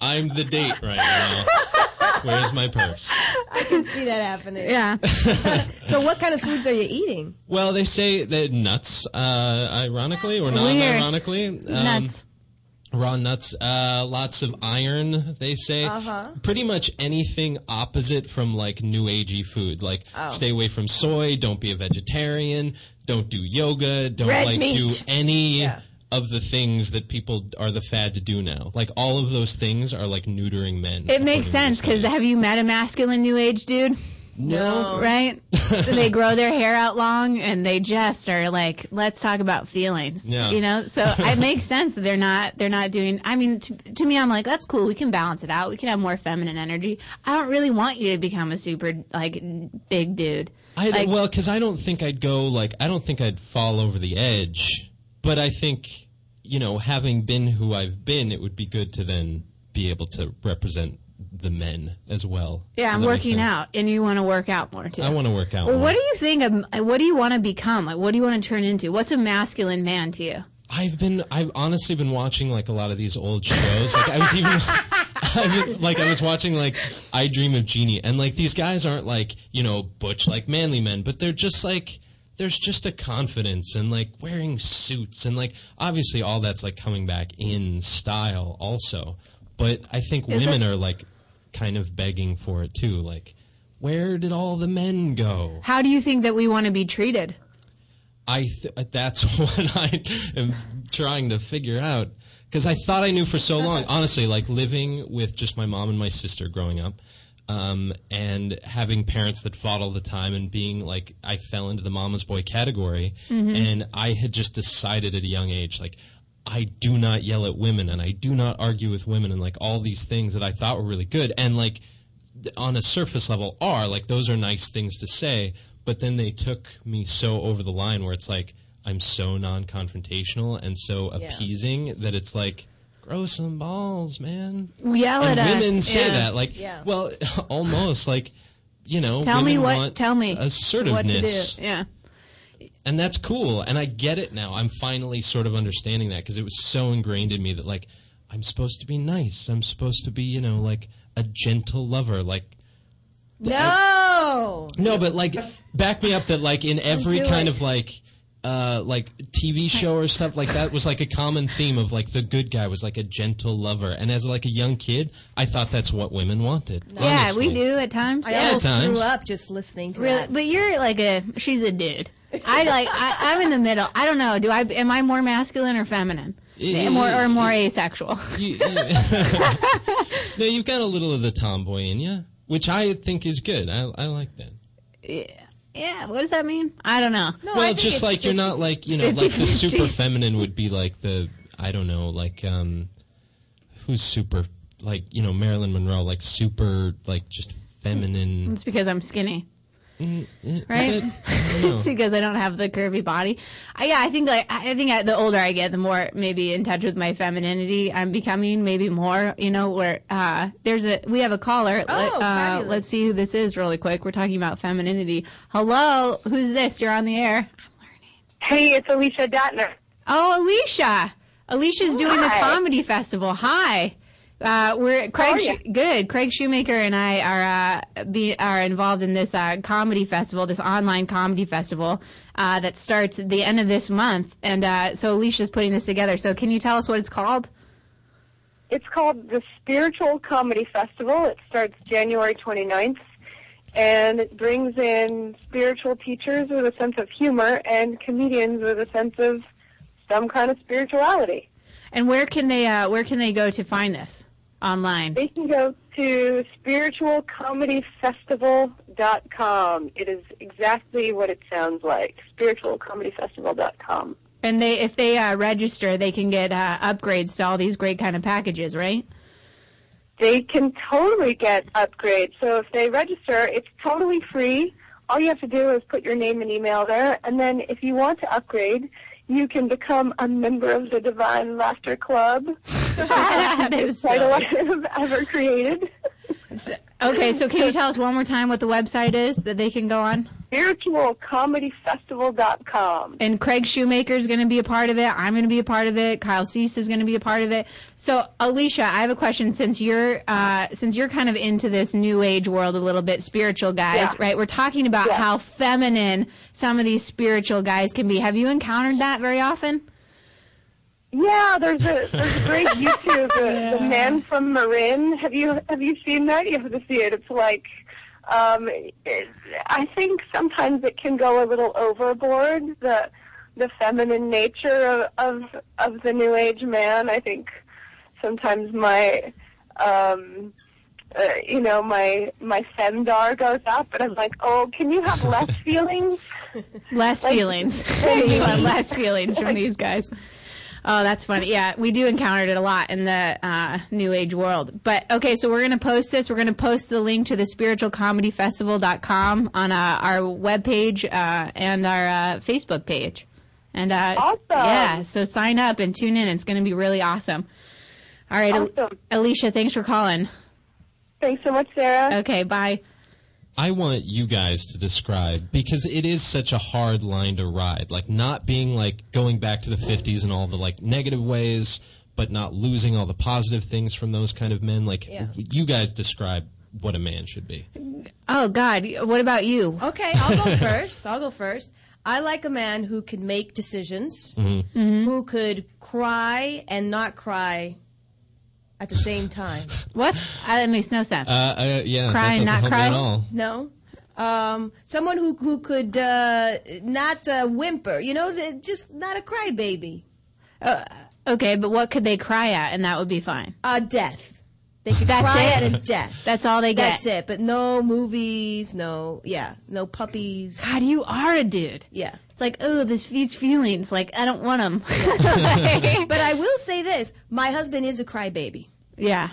I'm the date right now. Where's my purse? I can see that happening. Yeah. so, what kind of foods are you eating? Well, they say that nuts, uh, ironically or Weird. non-ironically, um, Nuts. Raw nuts, uh, lots of iron. They say Uh-huh. pretty much anything opposite from like new agey food. Like Oh. stay away from soy. Don't be a vegetarian. Don't do yoga. Don't Red like meat. do any. Of the things that people are the fad to do now, like all of those things are like neutering men. It makes sense because have you met a masculine new age dude? No. Right? they grow their hair out long and they just are like, let's talk about feelings. Yeah. You know? So it makes sense that they're not they're not doing I mean to, to me I'm like, that's cool. We can balance it out. We can have more feminine energy. I don't really want you to become a super like big dude. I Like- well, because I don't think I'd go like I don't think I'd fall over the edge, but I think you know, having been who I've been, it would be good to then be able to represent the men as well. Yeah, I'm working out and you want to work out more too. I want to work out. Well, more. what do you think of what do you want to become? Like what do you want to turn into? What's a masculine man to you? I've been I've honestly been watching like a lot of these old shows. Like I was even I mean, like I was watching like I Dream of Jeannie and like these guys aren't like, you know, butch like manly men, but they're just like there's just a confidence and like wearing suits and like obviously all that's like coming back in style also. But I think Is women it? are like kind of begging for it too. Like where did all the men go? How do you think that we want to be treated? I th- that's what I am trying to figure out because I thought I knew for so long. Honestly, like living with just my mom and my sister growing up, um, and having parents that fought all the time, and being like I fell into the mama's boy category, Mhm. and I had just decided at a young age, like I do not yell at women, and I do not argue with women, and like all these things that I thought were really good, and like on a surface level are like those are nice things to say but then they took me so over the line where it's like i'm so non-confrontational and so Yeah. appeasing that it's like grow some balls man Yell and at us. women say Yeah. that like Yeah. well almost like you know Tell me what. want Tell me assertiveness What to do. Yeah. And that's cool and i get it now i'm finally sort of understanding that because it was so ingrained in me that like i'm supposed to be nice i'm supposed to be you know like a gentle lover like No. no, but like back me up that like in every kind it. of like uh like TV show or stuff like that was like a common theme of like the good guy was like a gentle lover and as like a young kid I thought that's what women wanted. Yeah, honestly. we do at times. I yeah. almost times. threw up just listening to Really, that. but you're like a she's a dude. I like I, I'm in the middle. I don't know. Do I am I more masculine or feminine? Eh, more or more asexual? You- no, you've got a little of the tomboy in you, which I think is good. I I like that. Yeah. Yeah. What does that mean? I don't know. No, well, just like you're not like you know like the 50-50. super feminine would be like the I don't know like um who's super like you know Marilyn Monroe like super like just feminine. It's because I'm skinny. Right? is? I don't it's because I don't have the curvy body. I, yeah, I think like I think I, the older I get, the more maybe in touch with my femininity I'm becoming. Maybe more, you know. Where uh, there's a we have a caller. Oh, Let- uh, fabulous. let's see who this is really quick. We're talking about femininity. Hello, who's this? You're on the air. I'm learning. Hey, it's Alicia Dattner. Oh, Alicia. Alicia's doing the comedy festival. Hi. Uh, we're Craig. Good. Craig Shoemaker and I are uh, be, are involved in this uh, comedy festival, this online comedy festival uh, that starts at the end of this month. And uh, so Alicia's putting this together. So can you tell us what it's called? it's called the Spiritual Comedy Festival. It starts January 29th, and it brings in spiritual teachers with a sense of humor and comedians with a sense of some kind of spirituality. And where can they uh, where can they go to find this online? They can go to spiritualcomedyfestival.com. It is exactly what it sounds like. spiritualcomedyfestival.com. And they if they uh, register, they can get uh, upgrades to all these great kind of packages, right? They can totally get upgrades. So if they register, it's totally free. All you have to do is put your name and email there, and then if you want to upgrade, you can become a member of the Divine Laughter Club. that is so title I've ever created. Okay, so can you tell us one more time what the website is that they can go on? spiritualcomedyfestival.com. And Craig Shoemaker is going to be a part of it. I'm going to be a part of it. Kyle Cease is going to be a part of it. So, Alicia, I have a question. Since you're uh, since you're kind of into this new age world a little bit, spiritual guys, Yeah. right? We're talking about Yeah. how feminine some of these spiritual guys can be. Have you encountered that very often? Yeah, there's a there's a great YouTube, the, the Man from Marin. Have you have you seen that? You have to see it. It's like, um, it, I think sometimes it can go a little overboard. The the feminine nature of of, of the New Age man. I think sometimes my um, uh, you know my my femdar goes up, and I'm like, oh, can you have less feelings? Less Like- feelings. you want less feelings from these guys. Oh, that's funny. Yeah, we do encounter it a lot in the uh, New Age world. But okay, so we're going to post this. We're going to post the link to the spiritualcomedyfestival.com on uh, our webpage uh, and our uh, Facebook page. And uh, Awesome. yeah, so sign up and tune in. It's going to be really awesome. All right, Al- Alicia, thanks for calling. Thanks so much, Sarah. Okay, bye. I want you guys to describe because it is such a hard line to ride. Like not being like going back to the 50s and all the like negative ways, but not losing all the positive things from those kind of men. Like Yeah. you guys describe what a man should be. Oh God, what about you? Okay, I'll go first. I'll go first. I like a man who can make decisions, Mm-hmm. who could cry and not cry at the same time. What? Uh, that makes no sense. Uh, uh, yeah, Cry and doesn't not help me cry? at all. No. Um, someone who who could uh, not uh, whimper, you know, just not a crybaby. Uh, okay, but what could they cry at, and that would be fine. Uh, death. They could That's cry it? at a death. That's all they get. That's it. But no movies, no, yeah, no puppies. God, you are a dude. Yeah. It's like, oh, this feeds feelings. Like, I don't want them. but I will say this: my husband is a crybaby. yeah.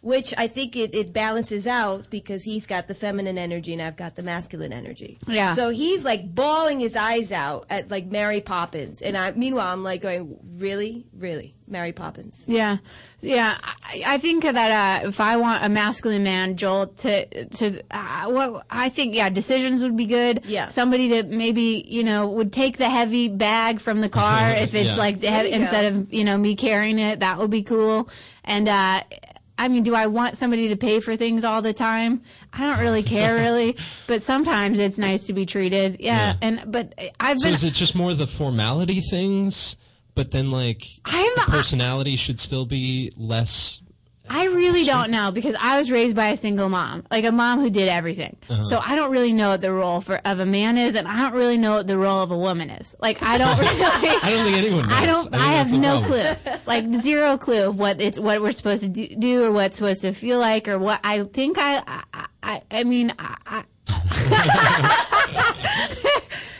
which I think it, it balances out because he's got the feminine energy and I've got the masculine energy. Yeah. So he's like bawling his eyes out at like Mary Poppins, and I meanwhile I'm like going, really, really, Mary Poppins. Yeah, yeah. I, I think that uh, if I want a masculine man, Joel, to to uh, what I think, yeah, decisions would be good. Yeah. Somebody that maybe you know would take the heavy bag from the car if it's Yeah. like the There heavy, go. instead of you know me carrying it. That would be cool. And uh, I mean, do I want somebody to pay for things all the time? I don't really care, really. But sometimes it's nice to be treated. Yeah. Yeah. And but I've So been. is it just more the formality things, but then like I'm- the personality should still be less? I really don't know because I was raised by a single mom, like a mom who did everything. Uh-huh. So I don't really know what the role for of a man is, and I don't really know what the role of a woman is. Like I don't really. I don't think anyone knows. I don't. think I, have no problem. clue, like zero clue of what it's what we're supposed to do, or what's supposed to feel like or what. I think I. I. I, I mean, I.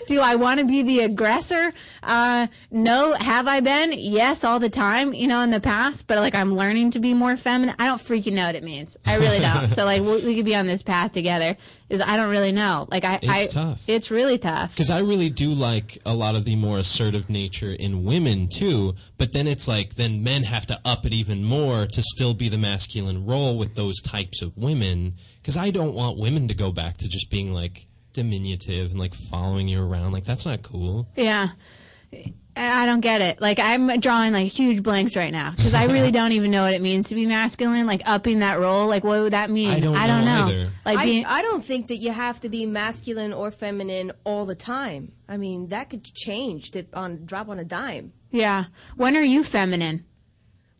Do I want to be the aggressor? Uh, no. Have I been? Yes, all the time. You know, in the past, but like I'm learning to be more feminine. I don't freaking know what it means. I really don't. so like we, we could be on this path together. Is I don't really know. Like I. It's I, tough. It's really tough. Because I really do like a lot of the more assertive nature in women too, but then it's like then men have to up it even more to still be the masculine role with those types of women. Because I don't want women to go back to just being like diminutive and like following you around. Like that's not cool. Yeah. I don't get it. Like I'm drawing like huge blanks right now because I really don't even know what it means to be masculine. Like upping that role, like what would that mean? I don't know either. Like I, being, I don't think that you have to be masculine or feminine all the time. I mean, that could change dip on drop on a dime yeah. When are you feminine?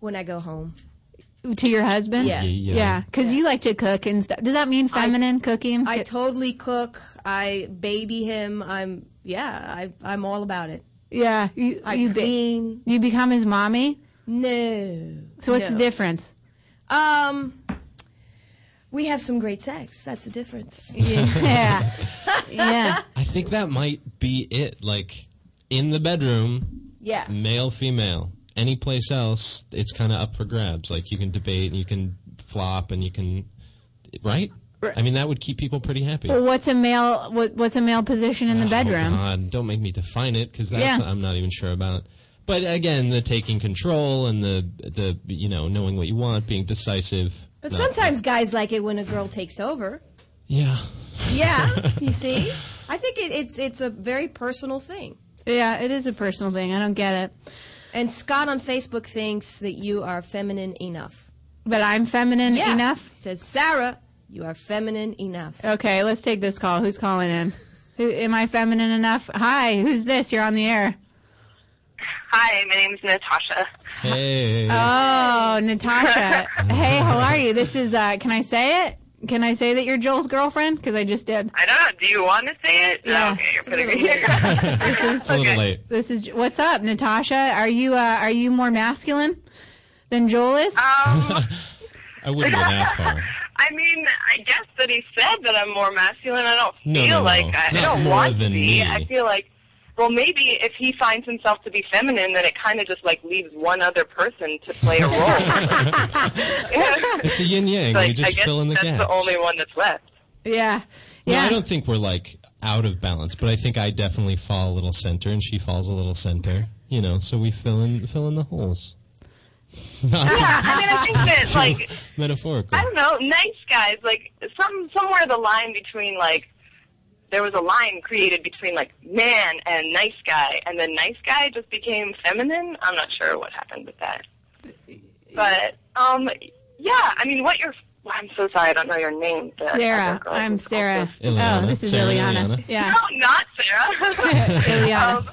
when I go home. To your husband? Yeah. Yeah. Yeah, because you like to cook and stuff. Does that mean feminine cooking? I totally cook. I baby him. I'm yeah. I I'm all about it. yeah, you, I you be- clean. you become his mommy. No. So what's No. the difference? Um, we have some great sex. That's the difference. Yeah, yeah. I think that might be it. Like in the bedroom, Yeah. male, female. Any place else, it's kind of up for grabs. Like you can debate and you can flop and you can, right? I mean, that would keep people pretty happy. Well, what's a male? What, what's a male position in the oh, bedroom? Oh God, don't make me define it because that's Yeah. I'm not even sure about. But again, the taking control and the the you know knowing what you want, being decisive. But not- sometimes guys like it when a girl takes over. yeah, Yeah. you see, I think it, it's it's a very personal thing. Yeah, it is a personal thing. I don't get it. And Scott on Facebook thinks that you are feminine enough. But I'm feminine Yeah. enough. Says Sarah, you are feminine enough. Okay, let's take this call. Who's calling in? Who, am I feminine enough? Hi, who's this? You're on the air. Hi, my name's Natasha. Hey. Oh, Natasha. hey, how are you? This is. uh Can I say it? Can I say that you're Joel's girlfriend? Because I just did. I don't know. Do you want to say it? Yeah. Okay, you're putting me here. This is it's a little late. This is what's up, Natasha. Are you uh, are you more masculine than Joel is? Um, I wouldn't go that far. I mean, I guess that he said that I'm more masculine. I don't feel no, no. like I, I don't want to be. me. I feel like, well, maybe if he finds himself to be feminine, then it kind of just like leaves one other person to play a role. It's a yin yang. like, we just I guess fill in the that's gaps. the only one that's left. Yeah. No, Yeah. I don't think we're like out of balance, but I think I definitely fall a little center, and she falls a little center. You know, so we fill in fill in the holes. Not Yeah, to- I mean, I think that like metaphorically. I don't know, nice guys. Like some somewhere the line between like there was a line created between like man and nice guy, and then nice guy just became feminine. I'm not sure what happened with that, but um, yeah. I mean, what you're. I'm so sorry, I don't know your name. Sarah. I'm Sarah. also- Ileana. Oh, this is Sarah Ileana. Ileana. Yeah. No, not Sarah. Ileana. um,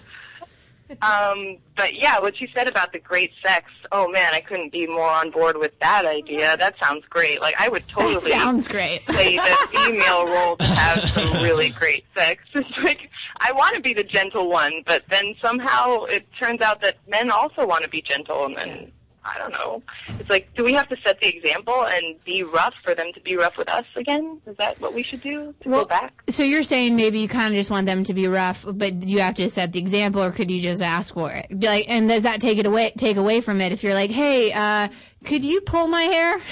um, but yeah, what you said about the great sex. Oh man, I couldn't be more on board with that idea. That sounds great. Like I would totally That sounds great. play the female role to have some really great sex. It's like I want to be the gentle one, but then somehow it turns out that men also want to be gentle, and then I don't know. It's like, do we have to set the example and be rough for them to be rough with us again? Is that what we should do to Well, go back? So you're saying maybe you kind of just want them to be rough, but you have to set the example, or could you just ask for it? Like, and does that take it away? Take away from it if you're like, hey, uh, could you pull my hair,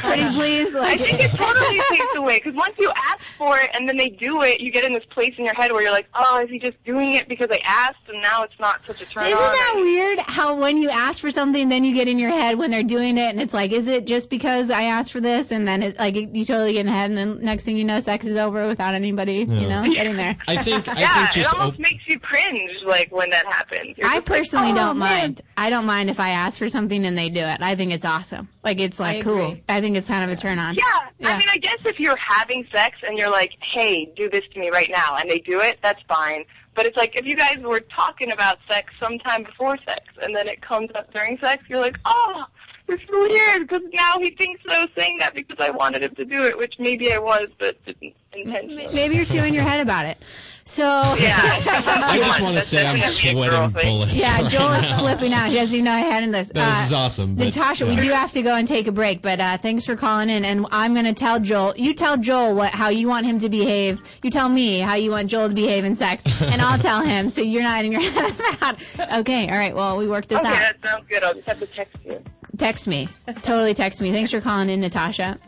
pretty please? I Like, think it totally takes away because once you ask for it and then they do it, you get in this place in your head where you're like, oh, is he just doing it because I asked and now it's not such a turn Isn't on? that weird? How when you ask for something, then you get in your head when they're doing it, and it's like, is it just because I asked for this, and then it, like you totally get in head, and then next thing you know, sex is over without anybody, you Yeah. know, getting there. I think I yeah, think it almost op- makes you cringe like when that happens. You're I just like, personally "Oh, don't man." mind. I don't mind if I ask for something and they do it. I think it's awesome. Like it's like I cool. I think it's kind of a turn on. Yeah. Yeah. I mean, I guess if you're having sex and you're like, hey, do this to me right now, and they do it, that's fine. But it's like if you guys were talking about sex sometime before sex, and then it comes up during sex, you're like, oh, it's weird because now he thinks that I was saying that because I wanted him to do it, which maybe I was, but didn't intentionally. Maybe you're too in your head about it. So Yeah. I just want to say I'm definitely a girl sweating bullets. Yeah, right Joel is flipping out. He doesn't even know I had in this. No, this is awesome, but, Natasha, we do have to go and take a break, but uh, thanks for calling in. And I'm going to tell Joel. You tell Joel what how you want him to behave. You tell me how you want Joel to behave in sex, and I'll tell him. So you're not in your head about. Okay, all right. Well, we worked this Okay, out. that sounds good. I'll just have to text you. Text me. Totally text me. Thanks for calling in, Natasha.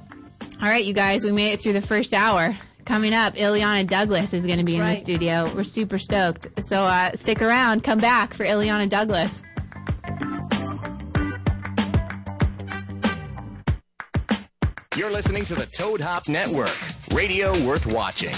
All right, you guys, we made it through the first hour. Coming up, Illeana Douglas is going to be in the studio. We're super stoked. So uh, stick around. Come back for Illeana Douglas. You're listening to the Toad Hop Network, radio worth watching.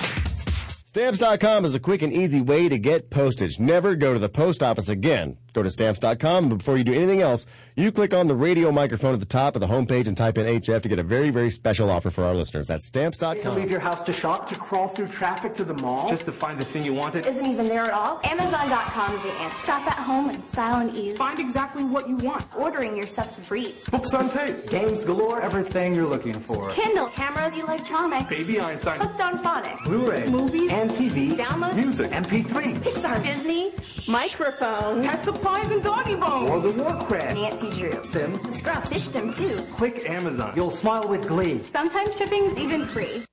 Stamps.com is a quick and easy way to get postage. Never go to the post office again. Go to stamps.com. But before you do anything else, you click on the radio microphone at the top of the homepage and type in HF to get a very, very special offer for our listeners. That's To stamps.com. leave your house to shop, to crawl through traffic to the mall, just to find the thing you wanted. Isn't even there at all. Amazon.com is the answer. Shop at home in style and ease. Find exactly what you want. Ordering your stuff's a breeze. Books on tape, games galore, everything you're looking for. Kindle, cameras, electronics. Baby Einstein. Hooked on phonics. Blu-ray, Movies. and TV, Download. music, MP3, Pixar. Disney. Microphones. Pet supplies and doggy bones. World of Warcraft, Nancy Drew. Sims. The Scruff System too. Click Amazon. You'll smile with glee. Sometimes shipping's even free.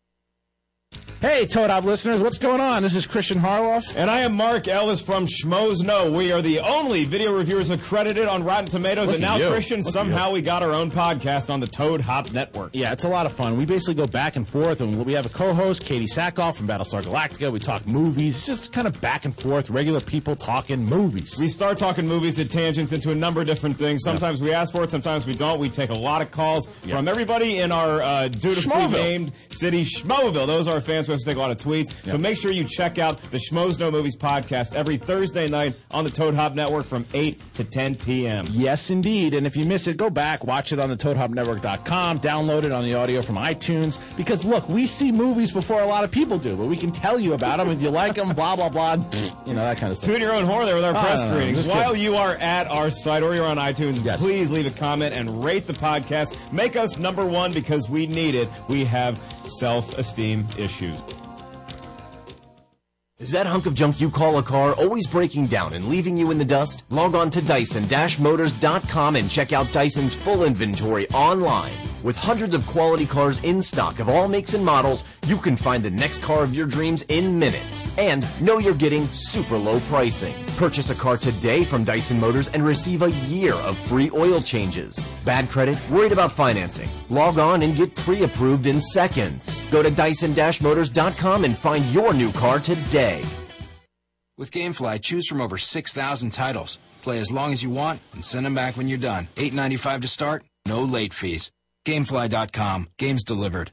Hey, Toad Hop listeners, what's going on? This is Christian Harloff. And I am Mark Ellis from Schmoes Know. We are the only video reviewers accredited on Rotten Tomatoes, Look and now, you. Christian, Look somehow we got our own podcast on the Toad Hop Network. Yeah, it's a lot of fun. We basically go back and forth, and we have a co-host, Katee Sackhoff from Battlestar Galactica. We talk movies, just kind of back and forth, regular people talking movies. We start talking movies at tangents into a number of different things. Sometimes we ask for it, sometimes we don't. We take a lot of calls from everybody in our uh, dutifully named city, Schmoville. Those are our fans. We have to take a lot of tweets. So make sure you check out the Schmoes Know Movies podcast every Thursday night on the Toad Hop Network from 8 to 10 p.m. Yes, indeed. And if you miss it, go back, watch it on the ToadHopNetwork.com, download it on the audio from iTunes. Because look, we see movies before a lot of people do, but we can tell you about them if you like them. Blah blah blah. You know that kind of stuff. Tune your own horror there with our Oh, press no, no, no, screenings. just While kidding. you are at our site or you're on iTunes, please leave a comment and rate the podcast. Make us number one because we need it. We have self-esteem issues. Is that hunk of junk you call a car always breaking down and leaving you in the dust? Log on to Dyson-Motors.com and check out Dyson's full inventory online. With hundreds of quality cars in stock of all makes and models, you can find the next car of your dreams in minutes. And know you're getting super low pricing. Purchase a car today from Dyson Motors and receive a year of free oil changes. Bad credit? Worried about financing? Log on and get pre-approved in seconds. Go to Dyson-Motors.com and find your new car today. With GameFly, choose from over 6,000 titles. Play as long as you want and send them back when you're done. $8.95 to start, no late fees. Gamefly.com. Games delivered.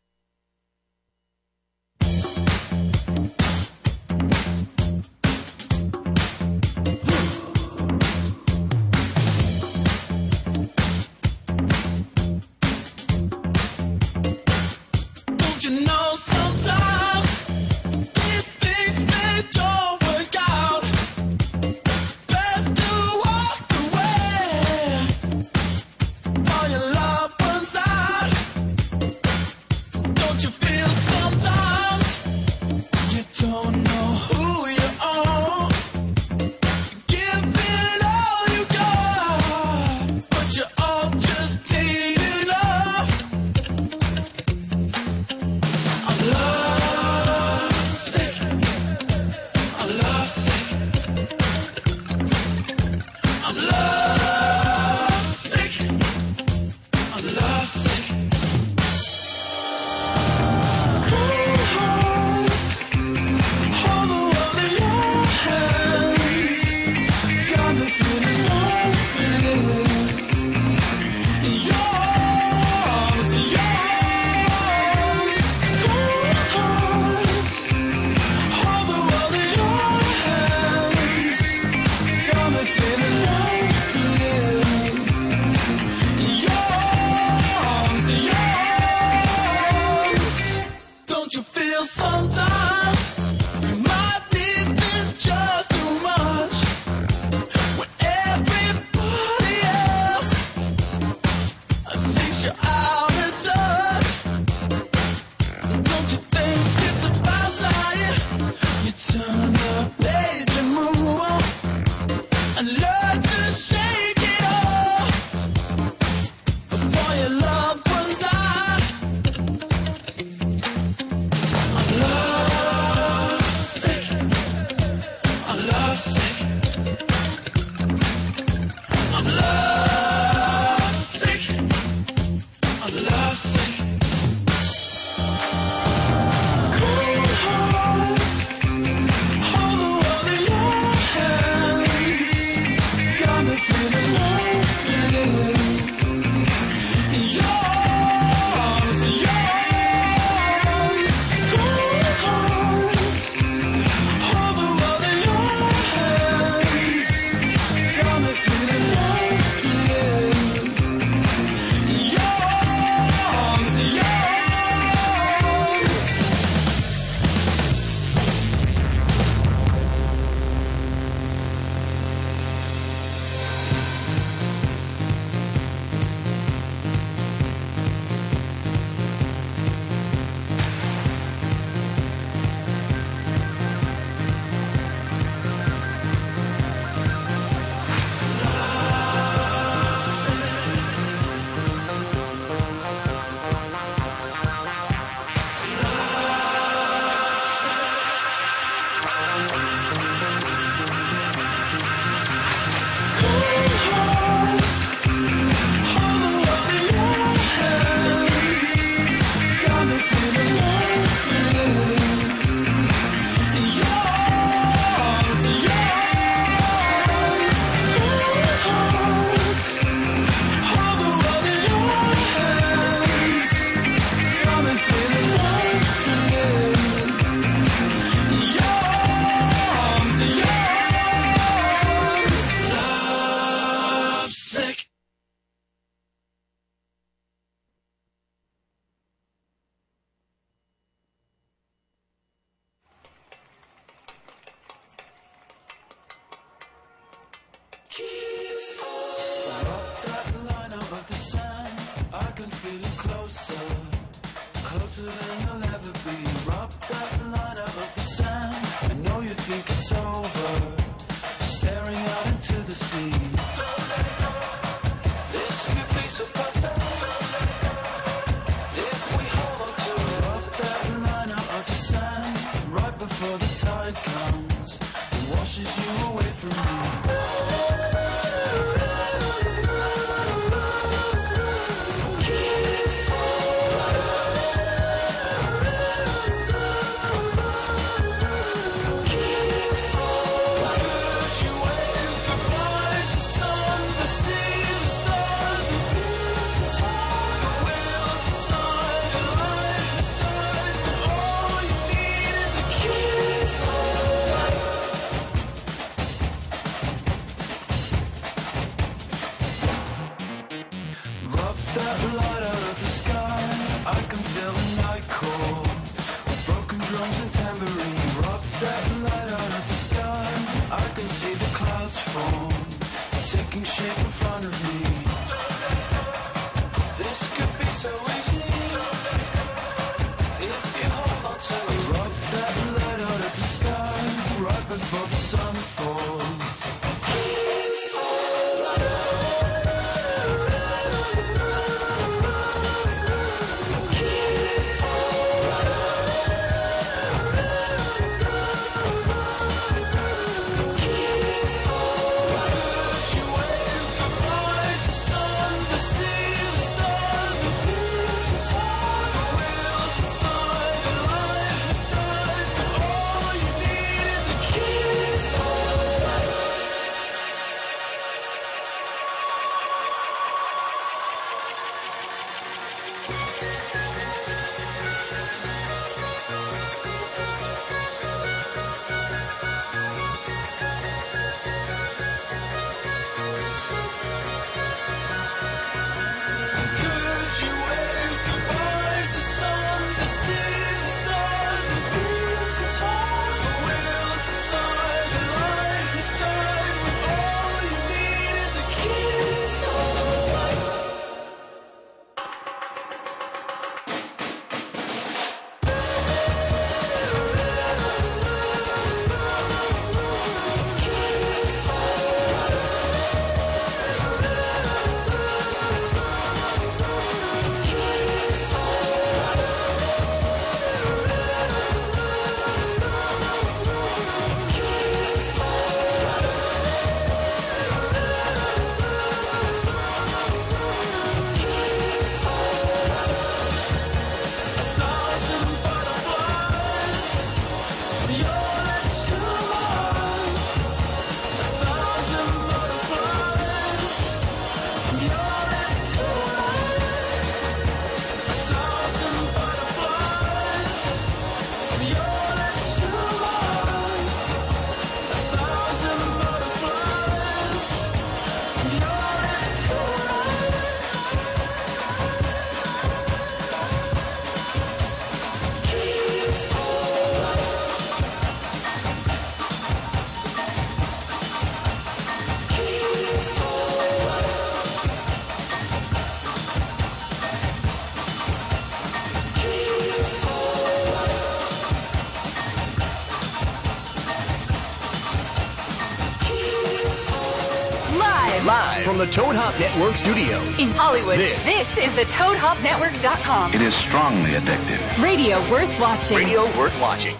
Hop Network studios. In Hollywood. This. is the ToadHopNetwork.com. It is strongly addictive. Radio worth watching. Radio worth watching.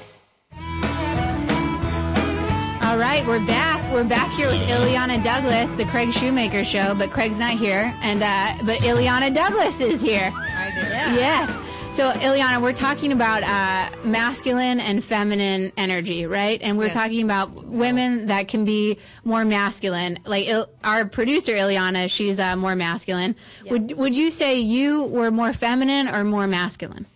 All right, we're back. We're back here with Illeana Douglas, the Craig Shoemaker Show, but Craig's not here, and uh, but Illeana Douglas is here. Hi there. Yes. So, Illeana, we're talking about uh, masculine and feminine energy, right? And we're Yes. talking about women that can be more masculine. Like Il- our producer, Illeana, she's uh, more masculine. Would Would you say you were more feminine or more masculine?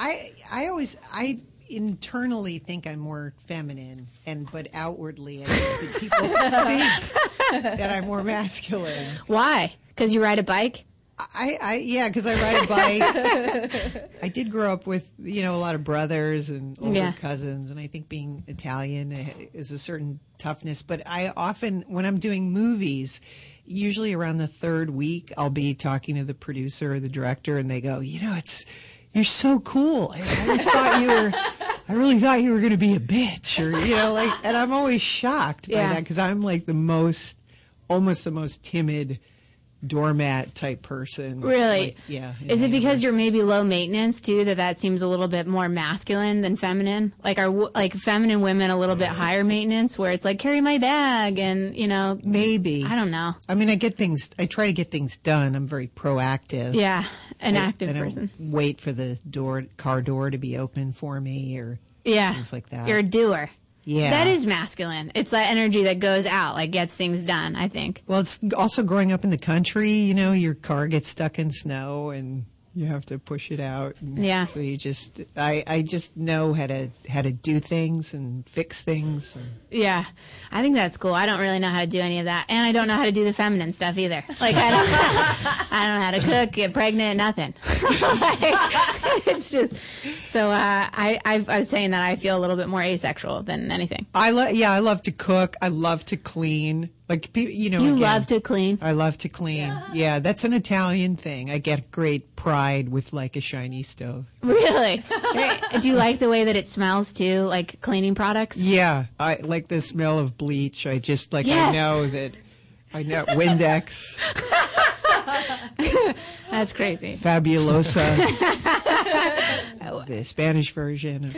I I always I internally think I'm more feminine, and but outwardly I think people think that I'm more masculine. Why? Because you ride a bike. I, I yeah, because I ride a bike. I did grow up with you know a lot of brothers and older Yeah. cousins, and I think being Italian eh, is a certain toughness. But I often, when I'm doing movies, usually around the third week, I'll be talking to the producer or the director, and they go, you know, it's you're so cool. I really thought you were. I really thought you were going to be a bitch, or you know, like. And I'm always shocked by Yeah. that because I'm like the most, almost the most timid, doormat type person. Really? Like, yeah. Is it because universe. you're maybe low maintenance too that that seems a little bit more masculine than feminine? Like are like feminine women a little bit higher maintenance where it's like carry my bag and you know maybe I don't know. I mean, I get things. I try to get things done. I'm very proactive. Yeah, an I- active I person. Wait for the door, car door to be open for me, or Yeah, things like that. You're a doer. Yeah. that is masculine. It's that energy that goes out, like gets things done. I think. Well, it's also growing up in the country. You know, your car gets stuck in snow, and you have to push it out. and Yeah. So you just, I, I just know how to how to do things and fix things. And, Yeah, I think that's cool. I don't really know how to do any of that, and I don't know how to do the feminine stuff either. Like I don't, I don't know how to cook, get pregnant, nothing. it's just so. Uh, I, I I was saying that I feel a little bit more asexual than anything. I love, yeah, I love to cook. I love to clean. Like you know, You again, love to clean. I love to clean. Yeah. that's an Italian thing. I get great pride with like a shiny stove. Really? do you like the way that it smells too, like cleaning products? Yeah, I like the smell of bleach. I just like Yes. I know that I know Windex, That's crazy. Fabulosa, the Spanish version. Of,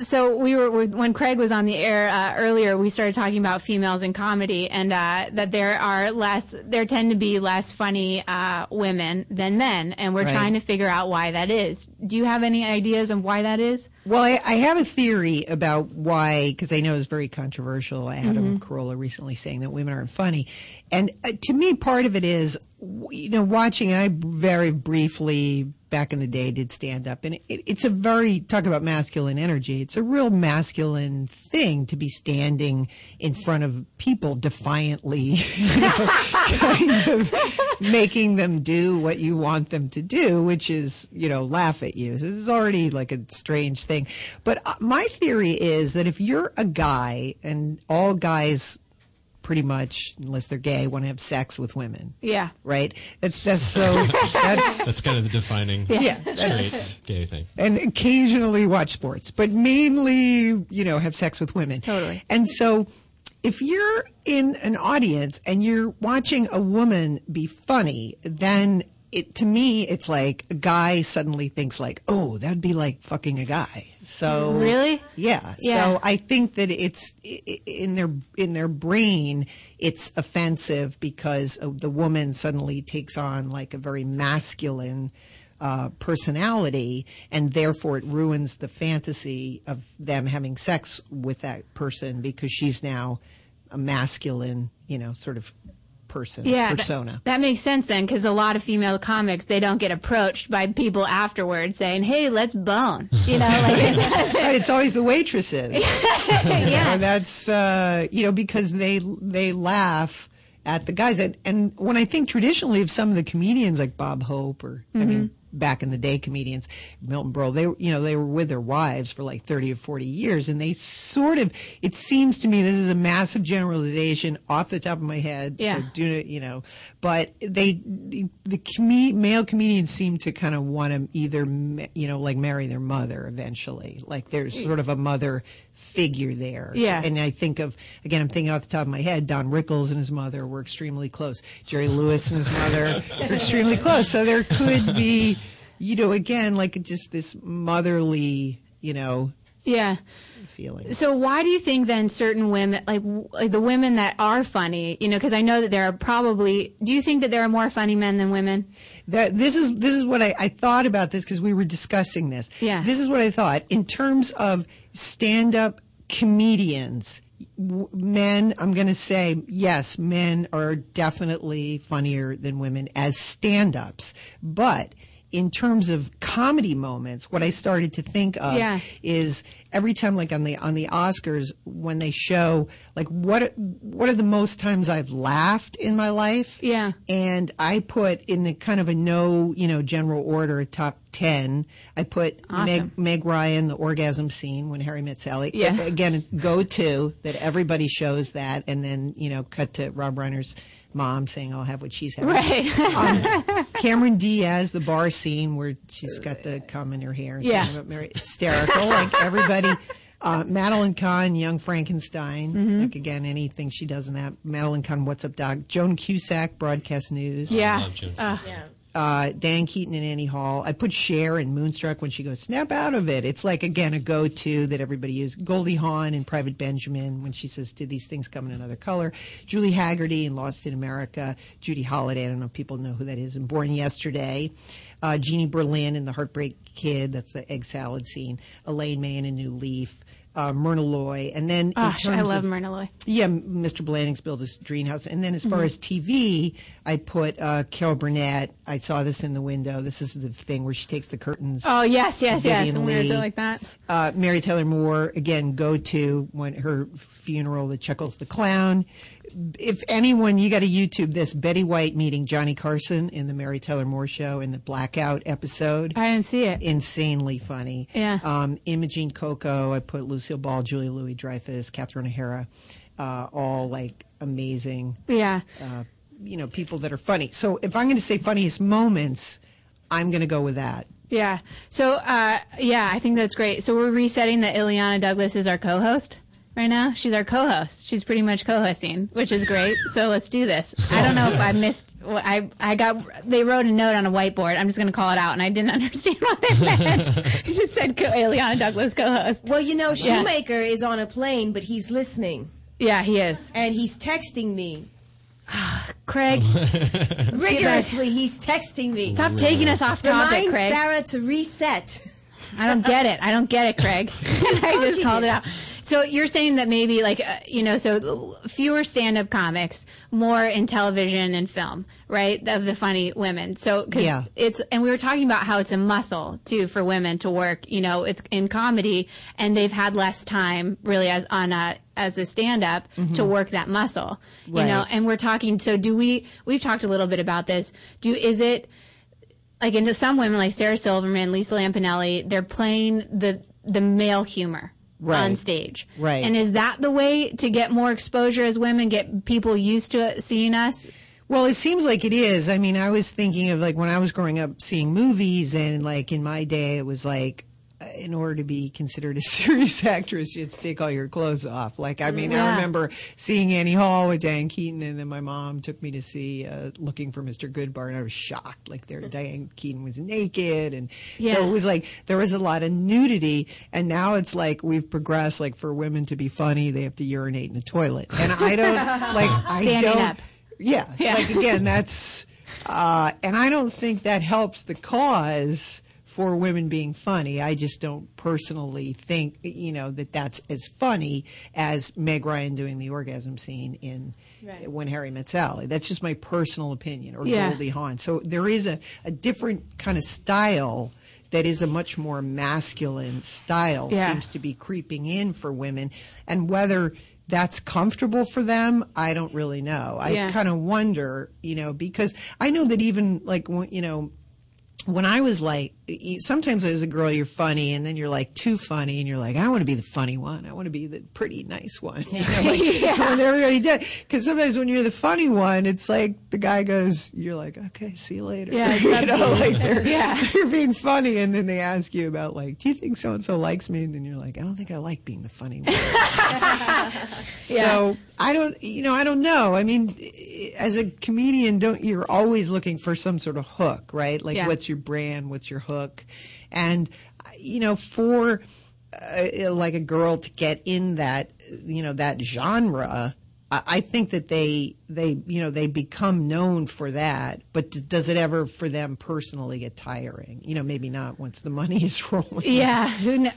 so we were when Craig was on the air uh, earlier. We started talking about females in comedy, and uh, that there are less, there tend to be less funny uh, women than men, and we're Right. trying to figure out why that is. Do you have any ideas of why that is? well, I, I have a theory about why because I know it's very controversial. Adam had Mhm. a Carolla recently saying that women aren't funny, and uh, to me, part of it is you know watching. And I very briefly back in the day did stand up, and it, it's a very talk about masculine energy. It's a real masculine thing to be standing in front of people defiantly, you know, kind of making them do what you want them to do, which is you know laugh at you. This is already like a strange thing. But uh, my theory is that if you're a guy, and all guys pretty much, unless they're gay, want to have sex with women Yeah. right? That's that's so that's That's kind of the defining Yeah, straight that's- gay thing. and occasionally watch sports, but mainly, you know, have sex with women. Totally. And so if you're in an audience and you're watching a woman be funny, then it to me it's like a guy suddenly thinks like, "Oh, that'd be like fucking a guy." So Really? Yeah. Yeah. So I think that it's in their in their brain it's offensive because the woman suddenly takes on like a very masculine uh, personality, and therefore it ruins the fantasy of them having sex with that person because she's now a masculine, you know, sort of person Yeah, persona. that makes sense then, because a lot of female comics they don't get approached by people afterwards saying, "Hey, let's bone." You know, like it right, it's always the waitresses. yeah. And that's uh, you know because they they laugh at the guys and and when I think traditionally of some of the comedians like Bob Hope or I mean back in the day comedians Milton Berle they you know they were with their wives for like 30 or 40 years and they sort of it seems to me this is a massive generalization off the top of my head Yeah. so do you know but they the, the com- male comedians seem to kind of want to either you know like marry their mother eventually like there's sort of a mother figure there Yeah. and I think of again I'm thinking off the top of my head Don Rickles and his mother were extremely close Jerry Lewis and his mother were extremely close so there could be you know again like just this motherly you know Yeah. feeling So why do you think then certain women, like, like the women that are funny, you know, because I know that there are probably. Do you think that there are more funny men than women? that this is this is what I, I thought about this because we were discussing this. Yeah. This is what I thought in terms of stand-up comedians. Men, I'm going to say yes, men are definitely funnier than women as stand-ups, but in terms of comedy moments, what I started to think of Yeah. is every time like on the on the Oscars when they show like what what are the most times I've laughed in my life? Yeah. And I put in a kind of a no, you know, general order top 10. I put Awesome. Meg, Meg Ryan the orgasm scene when Harry met Sally. Yeah. Again, go to that everybody shows that and then, you know, cut to Rob Reiner's mom saying, "I'll have what she's having." Right. Um, Cameron Diaz, the bar scene where she's got the cum in her hair. And Yeah. about Mary, hysterical. like everybody. Uh, Madeline Kahn, Young Frankenstein. Mm-hmm. Like again, anything she does in that. Madeline Kahn, What's Up, Doc? Joan Cusack, Broadcast News. Yeah. Love Joan Uh, Diane Keaton and Annie Hall. I put Cher in Moonstruck when she goes, snap out of it. It's like, again, a go to that everybody uses. Goldie Hawn in Private Benjamin when she says, Did these things come in another color? Julie Hagerty in Lost in America. Judy Holliday, I don't know if people know who that is, in Born Yesterday. Uh, Jeannie Berlin in The Heartbreak Kid, that's the egg salad scene. Elaine May in A New Leaf. Uh, Myrna Loy. And then, in Gosh, I terms love of- Myrna Loy. yeah, Mr. Blandings built his dream house. And then as far Mhm. as TV, I put uh, Carol Burnett. I saw this in the window. This is the thing where she takes the curtains. Oh yes, yes, yes. When there's Lee. like that. Uh, Mary Tyler Moore, again, go to when her funeral, the Chuckles the Clown. If anyone, you got to YouTube this Betty White meeting Johnny Carson in the Mary Tyler Moore show in the Blackout episode. I didn't see it. Insanely funny. Yeah. Um, Imogene Coca, I put Lucille Ball, Julia Louis Dreyfus, Catherine O'Hara, uh, all like amazing Yeah. uh, you know, people that are funny. So if I'm going to say funniest moments, I'm going to go with that. Yeah. So, uh, yeah, I think that's great. So we're resetting that Illeana Douglas is our co-host right now. She's our co-host. She's pretty much co-hosting, which is great. So let's do this. I don't know if I missed. What I I got. They wrote a note on a whiteboard. I'm just going to call it out, and I didn't understand what it meant. it just said co- Illeana Douglas co-host. Well, you know, Yeah. Shoemaker is on a plane, but he's listening. Yeah, he is. And he's texting me. Craig, Rigorously, he's texting me. Stop taking us off topic, Remind Craig. Sarah to reset. I don't get it. I don't get it, Craig. I just called it out. So you're saying that maybe like uh, you know, so fewer stand-up comics, more in television and film, right? Of the funny women. So cause Yeah. it's and we were talking about how it's a muscle too for women to work, you know, with, in comedy, and they've had less time really as on a as a stand-up to Mhm. work that muscle, you know. And we're talking. So do we? We've talked a little bit about this. Do is it? Like into some women like Sarah Silverman, Lisa Lampanelli, they're playing the the male humor on stage. Right. And is that the way to get more exposure as women, get people used to seeing us? Well, it seems like it is. I mean, I was thinking of like when I was growing up seeing movies, and like in my day, it was like, in order to be considered a serious actress, you had to take all your clothes off. Like, I mean, I remember seeing Annie Hall with Diane Keaton, and then my mom took me to see uh, Looking for Mr. Goodbar, and I was shocked. Like, there, Diane Keaton was naked, and so it was like there was a lot of nudity, and now it's like we've progressed. Like, for women to be funny, they have to urinate in the toilet, and I don't like. I Standing don't. up. Yeah, Yeah. like again, that's uh, and I don't think that helps the cause for women being funny. I just don't personally think you know that that's as funny as Meg Ryan doing the orgasm scene in. Right. When Harry Met Sally, that's just my personal opinion, or Yeah. Goldie Hawn. So there is a, a different kind of style that is a much more masculine style Yeah. seems to be creeping in for women, and whether that's comfortable for them, I don't really know. I Yeah. kind of wonder, you know, because I know that even like when- you know when I was like, sometimes as a girl you're funny, and then you're like too funny, and you're like, I want to be the funny one. I want to be the pretty nice one. You know, like, Yeah. when everybody does. Because sometimes when you're the funny one, it's like the guy goes, you're like, okay, see you later. Yeah, it's you know like they're, Yeah. they're being funny, and then they ask you about like, do you think so and so likes me? And then you're like, I don't think I like being the funny one. So I don't, you know, I don't know. I mean, as a comedian, don't you're always looking for some sort of hook, right? Like, Yeah. what's your brand? What's your hook? And you know, for uh, like a girl to get in that, you know, that genre. I think that they they you know they become known for that, but does it ever for them personally get tiring? You know, maybe not once the money is rolling. Yeah,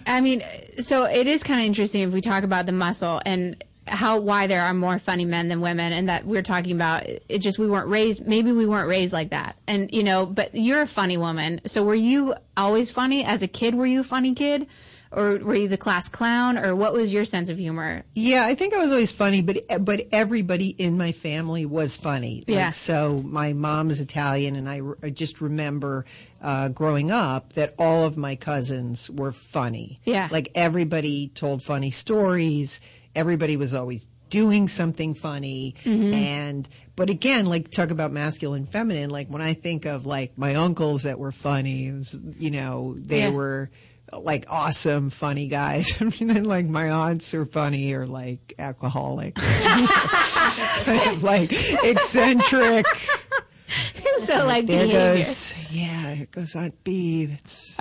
I mean, so it is kind of interesting if we talk about the muscle and how why there are more funny men than women, and that we're talking about it. Just we weren't raised, maybe we weren't raised like that, and you know. But you're a funny woman, so were you always funny as a kid? Were you a funny kid, or were you the class clown, or what was your sense of humor? Yeah, I think I was always funny, but but everybody in my family was funny. Like, Yeah. So my mom's Italian, and I, I just remember uh, growing up that all of my cousins were funny. Yeah. Like everybody told funny stories. Everybody was always doing something funny. Mhm. and but again like talk about masculine feminine. Like when i think of like my uncles that were funny was, you know they Yeah. were like awesome funny guys. And then like my aunts are funny or like alcoholic. Kind of like eccentric so like there behavior. goes yeah there goes aunt b that's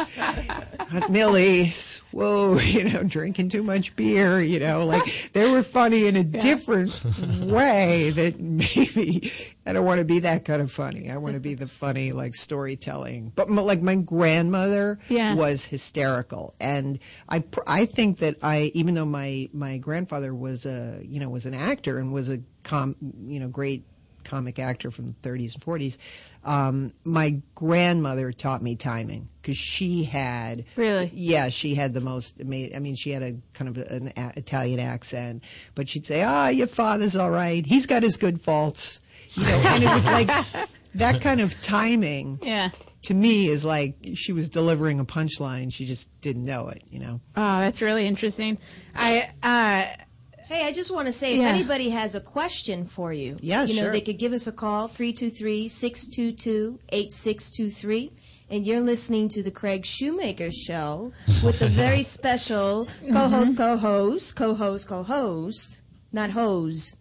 aunt millie whoa you know drinking too much beer you know like they were funny in a different way that maybe i don't want to be that kind of funny i want to be the funny like storytelling but m- like my grandmother Yeah. was hysterical and i i think that i even though my my grandfather was a you know was an actor and was a com you know great comic actor from the 30s and 40s. Um, my grandmother taught me timing because she had Really? yeah she had the most I mean she had a kind of an a- Italian accent, but she'd say, "Ah, your father's all right. He's got his good faults." You know, and it was like that kind of timing. Yeah. To me, is like she was delivering a punchline. She just didn't know it. You know. Oh, that's really interesting. I uh Hey, I just want to say, if anybody has a question for you, Yeah, you know, sure. they could give us a call, 323-622-8623. And you're listening to the Craig Shoemaker Show with a very special co-host, co-host, co-host, co-host, not hose,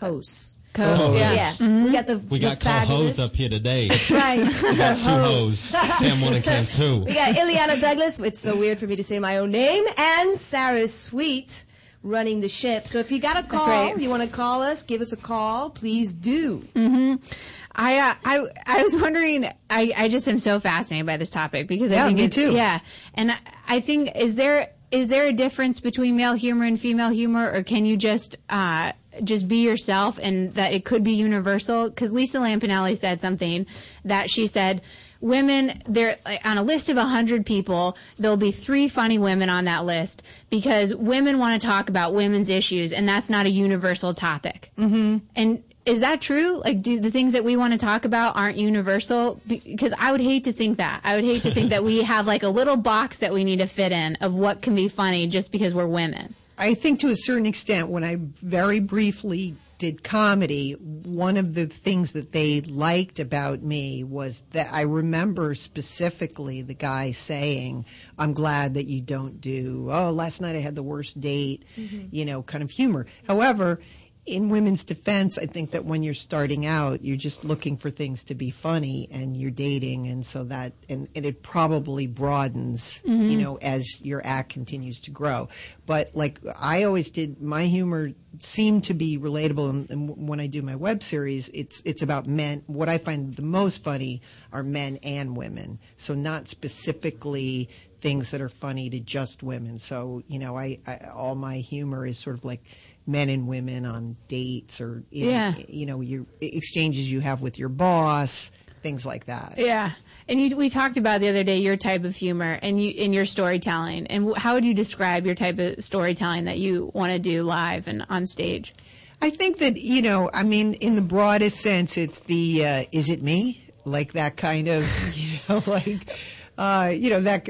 host. Co-host. Yeah, Yeah. Mhm. we got the We the got co-hosts up here today. That's right. We got two hoes. Cam one and Cam two. We got Illeana Douglas. It's so weird for me to say my own name, and Sarah Sweet running the ship. So if you got a call, right. you want to call us, give us a call, please do. hmm I, uh, I I was wondering. I, I just am so fascinated by this topic because Yeah, I think me it's, too. Yeah, and I, I think is there is there a difference between male humor and female humor, or can you just uh, just be yourself and that it could be universal? Because Lisa Lampanelli said something that she said. Women, there on a list of hundred people, there'll be three funny women on that list because women want to talk about women's issues, and that's not a universal topic. Mm-hmm. And is that true? Like, do the things that we want to talk about aren't universal? Because I would hate to think that. I would hate to think that we have like a little box that we need to fit in of what can be funny just because we're women. I think to a certain extent, when I very briefly did comedy, one of the things that they liked about me was that I remember specifically the guy saying, I'm glad that you don't do, oh, last night I had the worst date, mm-hmm. you know, kind of humor. However, in women's defense, I think that when you're starting out, you're just looking for things to be funny and you're dating. And so that, and, and it probably broadens, you Mhm. know, as your act continues to grow. But like I always did, my humor seemed to be relatable. And, and when I do my web series, it's, it's about men. What I find the most funny are men and women. So not specifically things that are funny to just women. So, you know, I, I all my humor is sort of like, men and women on dates or know, Yeah. you know your exchanges you have with your boss things like that Yeah. And you, we talked about the other day your type of humor and you in your storytelling. And how would you describe your type of storytelling that you want to do live and on stage? I think that you know, I mean, in the broadest sense, it's the uh, "is it me?" like that kind of, you know, like, uh, you know, that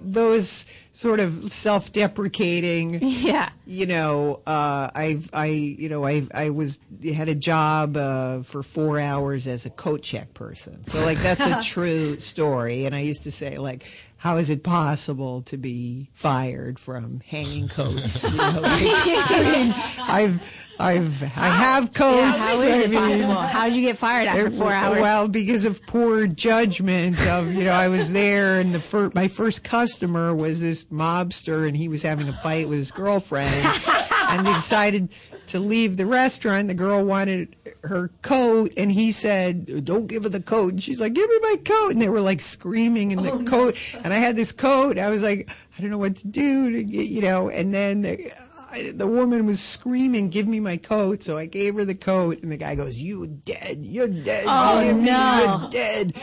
those sort of self-deprecating. Yeah. You know, uh, I, I, you know, I, I was had a job uh, for four hours as a coat check person. So like that's a true story. And I used to say like. How is it possible to be fired from hanging coats? You know, like, I mean, I've, I've, I have coats. Yeah, how is it possible? How did you get fired after four hours? Well, because of poor judgment of you know I was there and the fir- my first customer was this mobster and he was having a fight with his girlfriend and they decided to leave the restaurant. The girl wanted her coat and he said, "Don't give her the coat." And she's like, "Give me my coat." And they were like screaming in the oh, coat and I had this coat. I was like, I don't know what to do to get, you know, and then the, I, the woman was screaming, "Give me my coat!" So I gave her the coat, and the guy goes, "You dead? You're dead! Oh, Give no. You're dead!"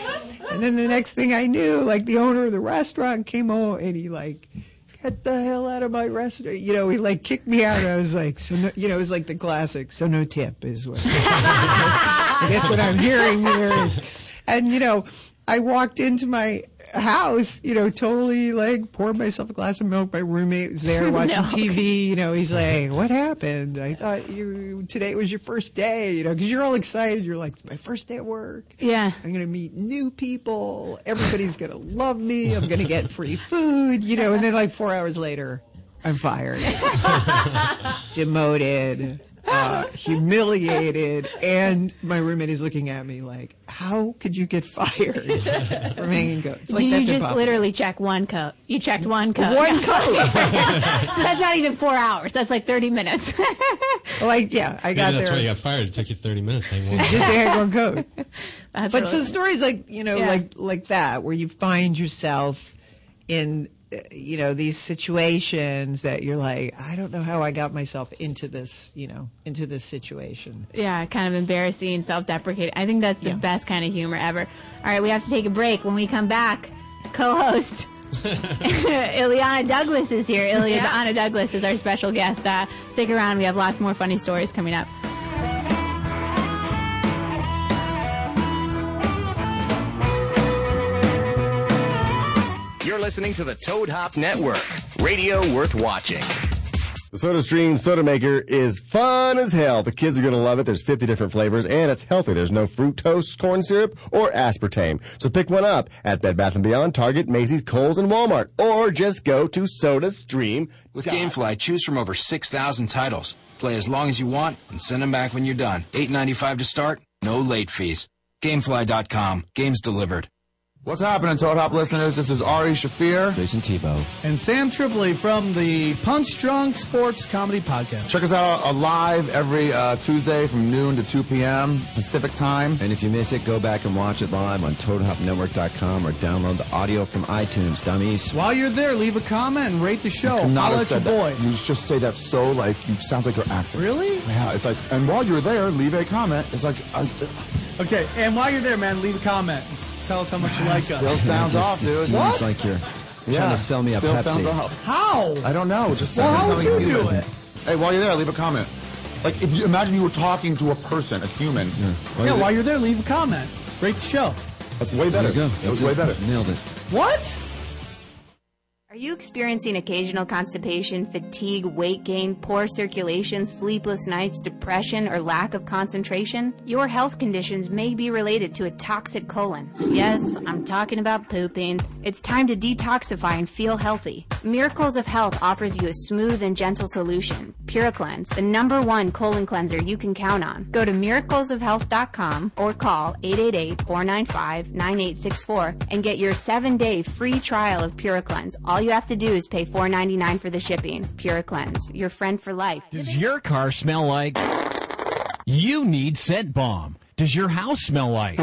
And then the next thing I knew, like the owner of the restaurant came home, and he like, "Get the hell out of my restaurant!" You know, he like kicked me out. I was like, "So no," you know, it was like the classic, "So no tip" is what. I guess what I'm hearing here is, and you know, I walked into my house, you know, totally like poured myself a glass of milk. My roommate was there watching Milk. TV. You know, he's like, "What happened? I thought you today was your first day. You know, because you're all excited. You're like, it's my first day at work. Yeah, I'm gonna meet new people. Everybody's gonna love me. I'm gonna get free food. You know, and then like four hours later, I'm fired, demoted." Uh, humiliated, and my roommate is looking at me like, "How could you get fired from hanging coats?" Like Do you that's just impossible. literally check one coat? You checked one coat. One coat. so that's not even four hours. That's like 30 minutes. like, yeah, I Maybe got that's there. why you got fired. It took you 30 minutes. to hang one. just to hang one coat. That's but so really- stories like you know Yeah. like like that where you find yourself in you know these situations that you're like I don't know how I got myself into this you know into this situation. yeah, kind of embarrassing, self-deprecating. I think that's the best kind of humor ever. All right, we have to take a break. When we come back, co-host Illeana Douglas is here. Illeana Douglas is our special guest. Uh, stick around. We have lots more funny stories coming up. Listening to the Toad Hop Network, radio worth watching. The Soda Stream Soda Maker is fun as hell. The kids are going to love it. There's 50 different flavors, and it's healthy. There's no fructose, corn syrup, or aspartame. So pick one up at Bed Bath & Beyond, Target, Macy's, Kohl's, and Walmart. Or just go to SodaStream. With GameFly, choose from over 6,000 titles. Play as long as you want and send them back when you're done. $8.95 to start, no late fees. Gamefly.com. Games delivered. What's happening, Toad Hop listeners? This is Ari Shaffir. Jason Tebow. And Sam Tripoli from the Punch Drunk Sports Comedy Podcast. Check us out uh, live every uh, Tuesday from noon to 2 p.m. Pacific time. And if you miss it, go back and watch it live on ToadHopNetwork.com or download the audio from iTunes, dummies. While you're there, leave a comment and rate the show. Could not Holla have at your boy. You just say that so like you sounds like you're acting. Really? Yeah, it's like, and while you're there, leave a comment. It's like, uh, Okay, and while you're there, man, leave a comment. Tell us how much you like us. Still sounds It off, dude. It seems What? like you're Yeah, trying to sell me a still Pepsi. sounds off. How? I don't know. It's just Well, how would you do it? Hey, while you're there, leave a comment. Like, if you imagine you were talking to a person, a human. Yeah, while you're there, leave a comment. Rate the show. That's way better. There you go. That was That's way better. Nailed it. What? Are you experiencing occasional constipation, fatigue, weight gain, poor circulation, sleepless nights, depression, or lack of concentration? Your health conditions may be related to a toxic colon. Yes, I'm talking about pooping. It's time to detoxify and feel healthy. Miracles of Health offers you a smooth and gentle solution. PuraCleanse, the number one colon cleanser you can count on. Go to miraclesofhealth.com or call 888-495-9864 and get your seven-day free trial of PuraCleanse. All you have to do is pay $4.99 for the shipping. Pure Cleanse, your friend for life. Does your car smell like? You need scent bomb. Does your house smell like?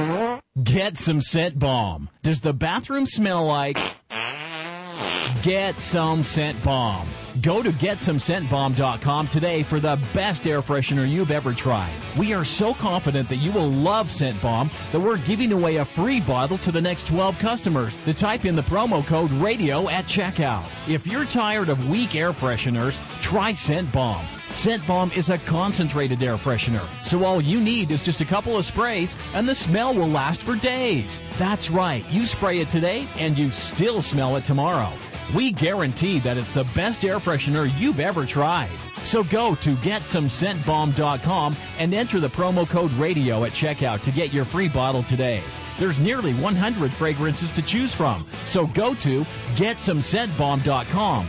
Get some scent bomb. Does the bathroom smell like? Get some scent bomb. Go to getsomescentbomb.com today for the best air freshener you've ever tried. We are so confident that you will love Scent Bomb that we're giving away a free bottle to the next 12 customers to type in the promo code radio at checkout. If you're tired of weak air fresheners, try Scent Bomb. Scent Bomb is a concentrated air freshener, so all you need is just a couple of sprays and the smell will last for days. That's right, you spray it today and you still smell it tomorrow. We guarantee that it's the best air freshener you've ever tried. So go to getsomescentbomb.com and enter the promo code radio at checkout to get your free bottle today. There's nearly 100 fragrances to choose from. So go to getsomescentbomb.com.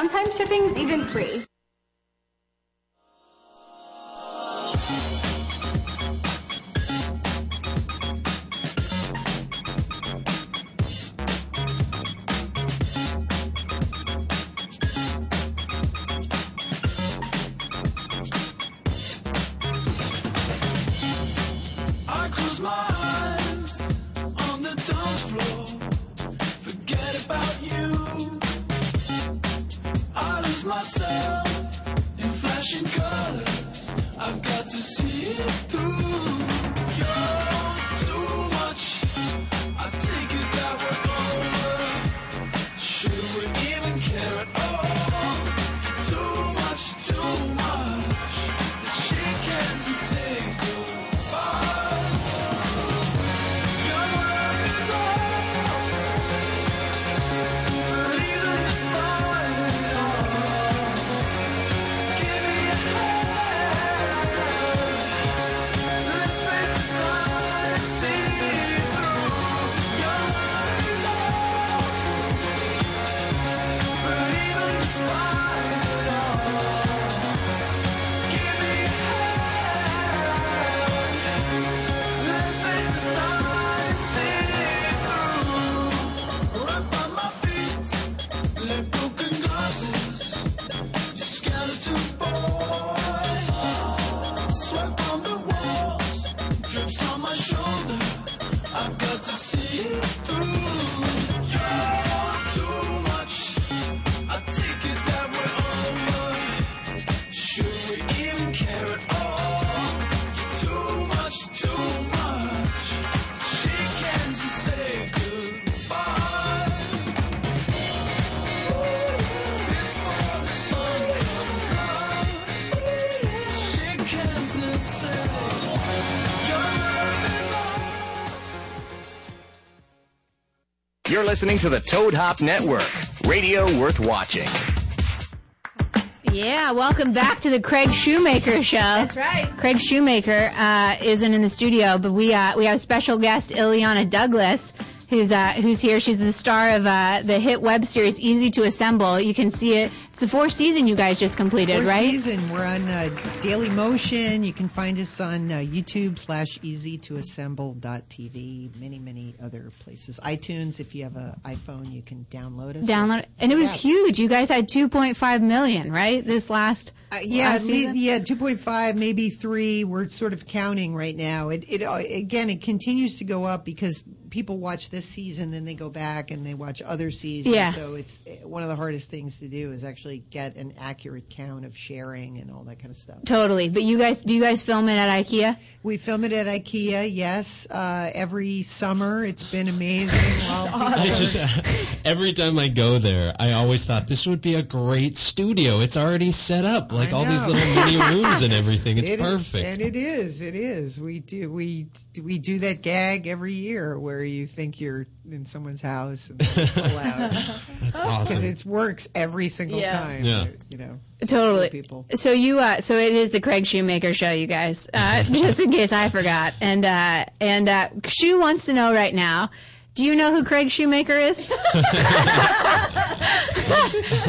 Sometimes shipping's even free. You're listening to the Toad Hop Network, radio worth watching. Yeah, welcome back to the Craig Shoemaker Show. That's right. Craig Shoemaker uh, isn't in the studio, but we uh, we have special guest Illeana Douglas, who's uh, who's here. She's the star of uh, the hit web series Easy to Assemble. You can see it. It's the fourth season you guys just completed, Fourth right? season. We're on uh, Daily Motion. You can find us on uh, YouTube slash easy to assemble.tv. Many, many other places. iTunes. If you have an iPhone, you can download us. Download, and it was Yeah. huge. You guys had 2.5 million, right? This last Uh, yeah, last le- yeah, two point five, maybe three. We're sort of counting right now. It, it uh, again, it continues to go up because people watch this season, then they go back and they watch other seasons. Yeah. So it's one of the hardest things to do is actually get an accurate count of sharing and all that kind of stuff. Totally. But you guys, do you guys film it at IKEA? We film it at IKEA. Yes, uh, every summer. It's been amazing. While I just are- every time I go there, I always thought this would be a great studio. It's already set up, like all these little mini rooms and everything. It's It is- perfect. and it is. It is. We do. We we do that gag every year where you think you're in someone's house and they pull out. That's awesome. Because it works every single Yeah. time. Yeah. You know. Totally. People. So you, uh, so it is the Craig Shoemaker show, you guys. Uh, just in case I forgot. And uh, and uh, Shoe wants to know right now. Do you know who Craig Shoemaker is?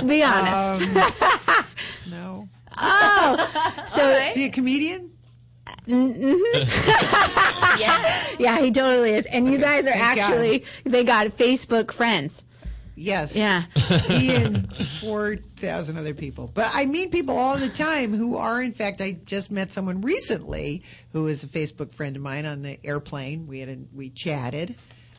Be honest. Um, no. oh, so Is he a comedian? Mhm. yeah, yeah, he totally is. And you guys are Thank God. actually they got Facebook friends. Yes. Yeah. he and 4,000 other people. But I meet people all the time who are, in fact, I just met someone recently who is a Facebook friend of mine on the airplane. We had a, we chatted.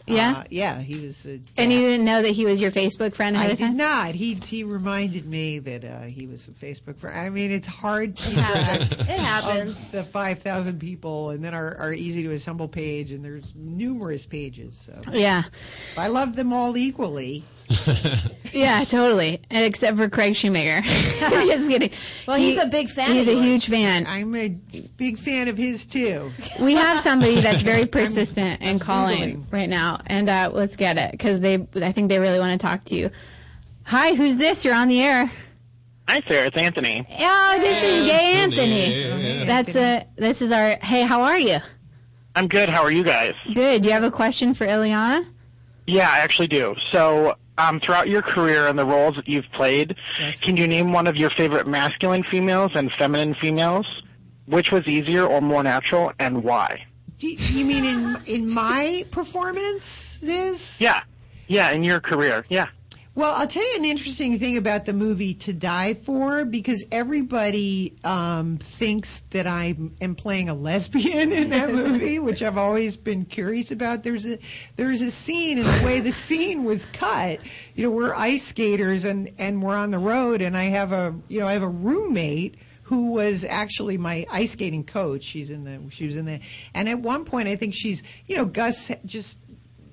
Yeah? Uh, yeah, he was. A And you didn't know that he was your Facebook friend I did time? not. He he reminded me that uh, he was a Facebook friend. I mean, it's hard to happens. It happens. the five thousand people, and then our, our easy to assemble page, and there's numerous pages. So Yeah. I love them all equally. Yeah, totally. Except for Craig Shoemaker. Just kidding. Well, he's a big fan He's of a yours. huge fan. I'm a big fan of his too. We have somebody that's very persistent and I'm calling Googling. right now, and uh, let's get it because they. I think they really want to talk to you. Hi, who's this? You're on the air. Hi, Sarah. It's Anthony. Oh, this is Gay Anthony. Anthony. That's a. This is our. Hey, how are you? I'm good. How are you guys? Good. Do you have a question for Illeana? Yeah, I actually do. So, um, throughout your career and the roles that you've played, can you name one of your favorite masculine females and feminine females? Which was easier or more natural, and why? Do you, you mean in in my performances? Yeah, yeah, in your career, yeah. Well, I'll tell you an interesting thing about the movie To Die For because everybody um, thinks that I am playing a lesbian in that movie, which I've always been curious about. There's a there's a scene and the way the scene was cut. You know, we're ice skaters and and we're on the road, and I have a you know I have a roommate who was actually my ice skating coach. She's in the she was in the and at one point I think she's you know Gus just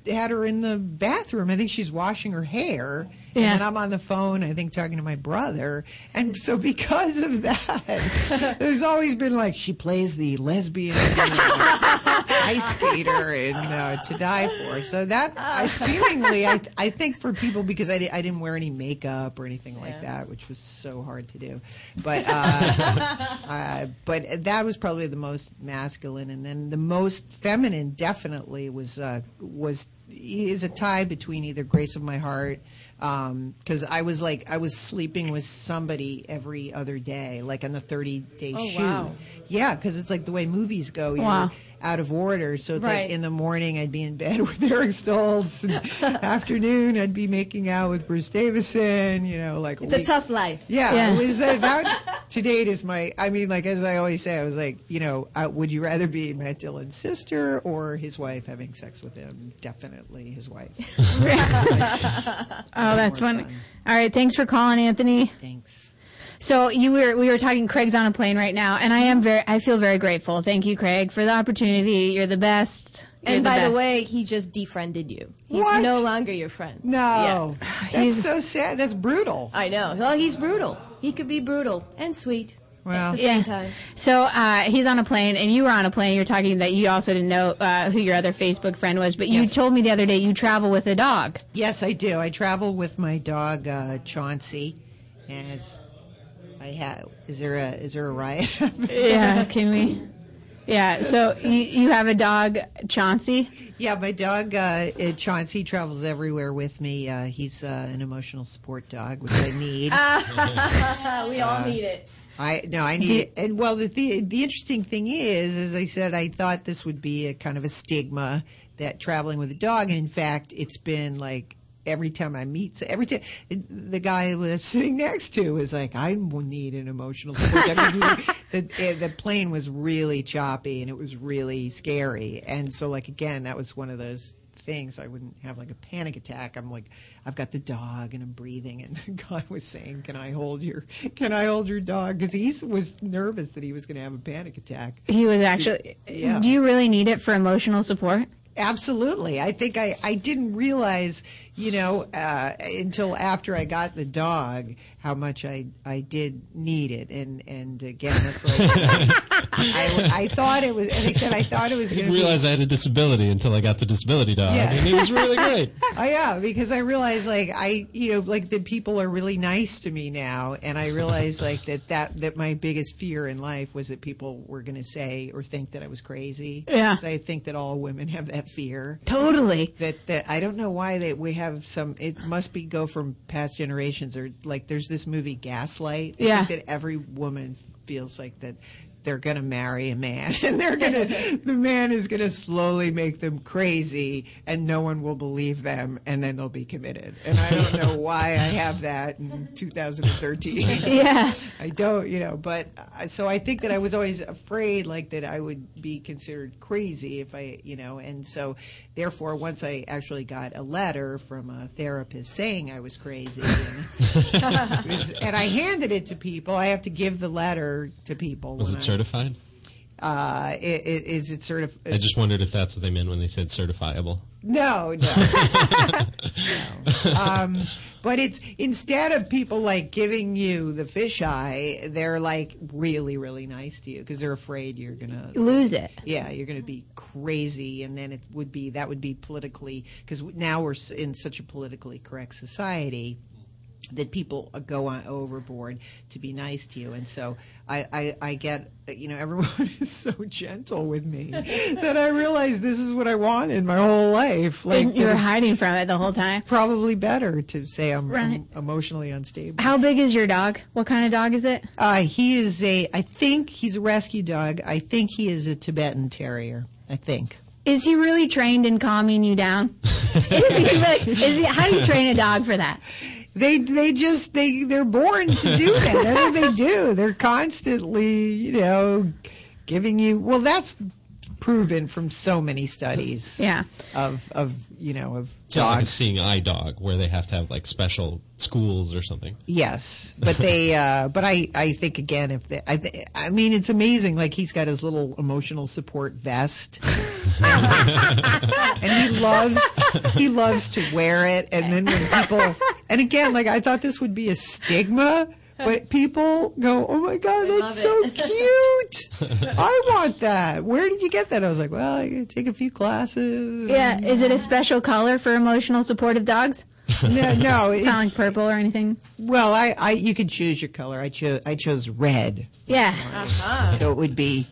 had her in the bathroom. I think she's washing her hair. And Yeah. then I'm on the phone, I think, talking to my brother. And so, because of that, there's always been like, she plays the lesbian ice skater in uh, To Die For. So, that I seemingly, I, I think for people, because I, di- I didn't wear any makeup or anything like that, which was so hard to do. But, uh, uh, but that was probably the most masculine. And then the most feminine, definitely, was, uh, was is a tie between either Grace of My Heart because I was like I was sleeping with somebody every other day, like on the thirty day Oh, shoot. wow. Yeah, because it's like the way movies go. Wow. Out of order, so it's Right. like in the morning I'd be in bed with Eric Stoltz, and afternoon I'd be making out with Bruce Davison. You know, like It's a week- tough life. yeah, Yeah. was that, that to date is my. I mean, like as I always say, I was like, you know, uh, would you rather be Matt Dillon's sister or his wife having sex with him? Definitely his wife. Oh, that's fun. All right, thanks for calling, Anthony. Thanks. So you were we were talking. Craig's on a plane right now, and I am very. I feel very grateful. Thank you, Craig, for the opportunity. You're the best. You're And by the way, he just defriended you. He's What? no longer your friend. No, Yeah. that's so sad. That's brutal. I know. Well, he's brutal. He could be brutal and sweet Well, at the same Yeah. time. So uh, he's on a plane, and you were on a plane. You're talking that you also didn't know uh, who your other Facebook friend was, but you Yes. told me the other day you travel with a dog. Yes, I do. I travel with my dog uh, Chauncey, and it's, I have. Is there a is there a riot? Yeah, can we? Yeah. So you you have a dog, Chauncey. Yeah, my dog uh, uh, Chauncey travels everywhere with me. Uh, he's uh, an emotional support dog, which I need. we all need it. I no, I need Do- it. And well, the, the the interesting thing is, as I said, I thought this would be a kind of a stigma that traveling with a dog, and in fact, it's been like every time I meet, so every time the guy who I'm sitting next to is like, I need an emotional support dog. 'Cause we- the, eh, the plane was really choppy and it was really scary, and so like again, that was one of those things I wouldn't have like a panic attack. I'm like, I've got the dog and I'm breathing, and the guy was saying, "Can I hold your Can I hold your dog?" Because he was nervous that he was going to have a panic attack. He was actually. Yeah. Do you really need it for emotional support? Absolutely. I think I, I didn't realize, you know, uh, until after I got the dog, how much I, I did need it. And, and again, that's like, I, I thought it was, and they said I thought it was I going to didn't be. realize I had a disability until I got the disability dog, Yeah. and he was really great. Oh yeah, because I realize like I, you know, like that people are really nice to me now, and I realize like that that that my biggest fear in life was that people were going to say or think that I was crazy. Yeah. 'Cause I think that all women have that fear. Totally. That that I don't know why that we have some. It must be go from past generations or like there's this movie Gaslight. I Yeah. think that every woman feels like that. They're gonna marry a man, and they're gonna. the man is gonna slowly make them crazy, and no one will believe them, and then they'll be committed. And I don't know why I have that in 2013. Yeah. I don't, you know. But uh, so I think that I was always afraid, like that I would be considered crazy if I, you know. And so, therefore, once I actually got a letter from a therapist saying I was crazy, and, was- and I handed it to people, I have to give the letter to people. Was it I- certified? Uh, i- i- is it certified? I just wondered if that's what they meant when they said certifiable. No, no. no. Um, but it's instead of people like giving you the fisheye, they're like really, really nice to you because they're afraid you're gonna Lose it. Yeah, you're gonna be crazy, and then it would be that would be politically because now we're in such a politically correct society that people go on overboard to be nice to you and so I, I, I get you know everyone is so gentle with me that I realize this is what I wanted my whole life And you that were hiding from it the whole time. probably better to say I'm, Right. I'm emotionally unstable How big is your dog? What kind of dog is it? uh, he is a I think he's a rescue dog I think he is a Tibetan terrier I think Is he really trained in calming you down? is he really? Is he? How do you train a dog for that? They they just they they're born to do that. That's what they do. They're constantly, you know, giving you. Well, that's proven from so many studies. Yeah. Of of you know of It's not like seeing eye dog where they have to have like special schools or something. Yes, but they. Uh, but I, I think again, if they, I, th- I mean, it's amazing. Like he's got his little emotional support vest, and he loves, he loves to wear it. And then when people, and again, like I thought this would be a stigma, but people go, "Oh my god, that's so cute! I want that. Where did you get that?" I was like, "Well, I take a few classes." Yeah. Is it a special color for emotional supportive dogs? No, no. It's not like purple or anything. Well, I, I, you can choose your color. I chose, I chose red. Yeah. So it would be,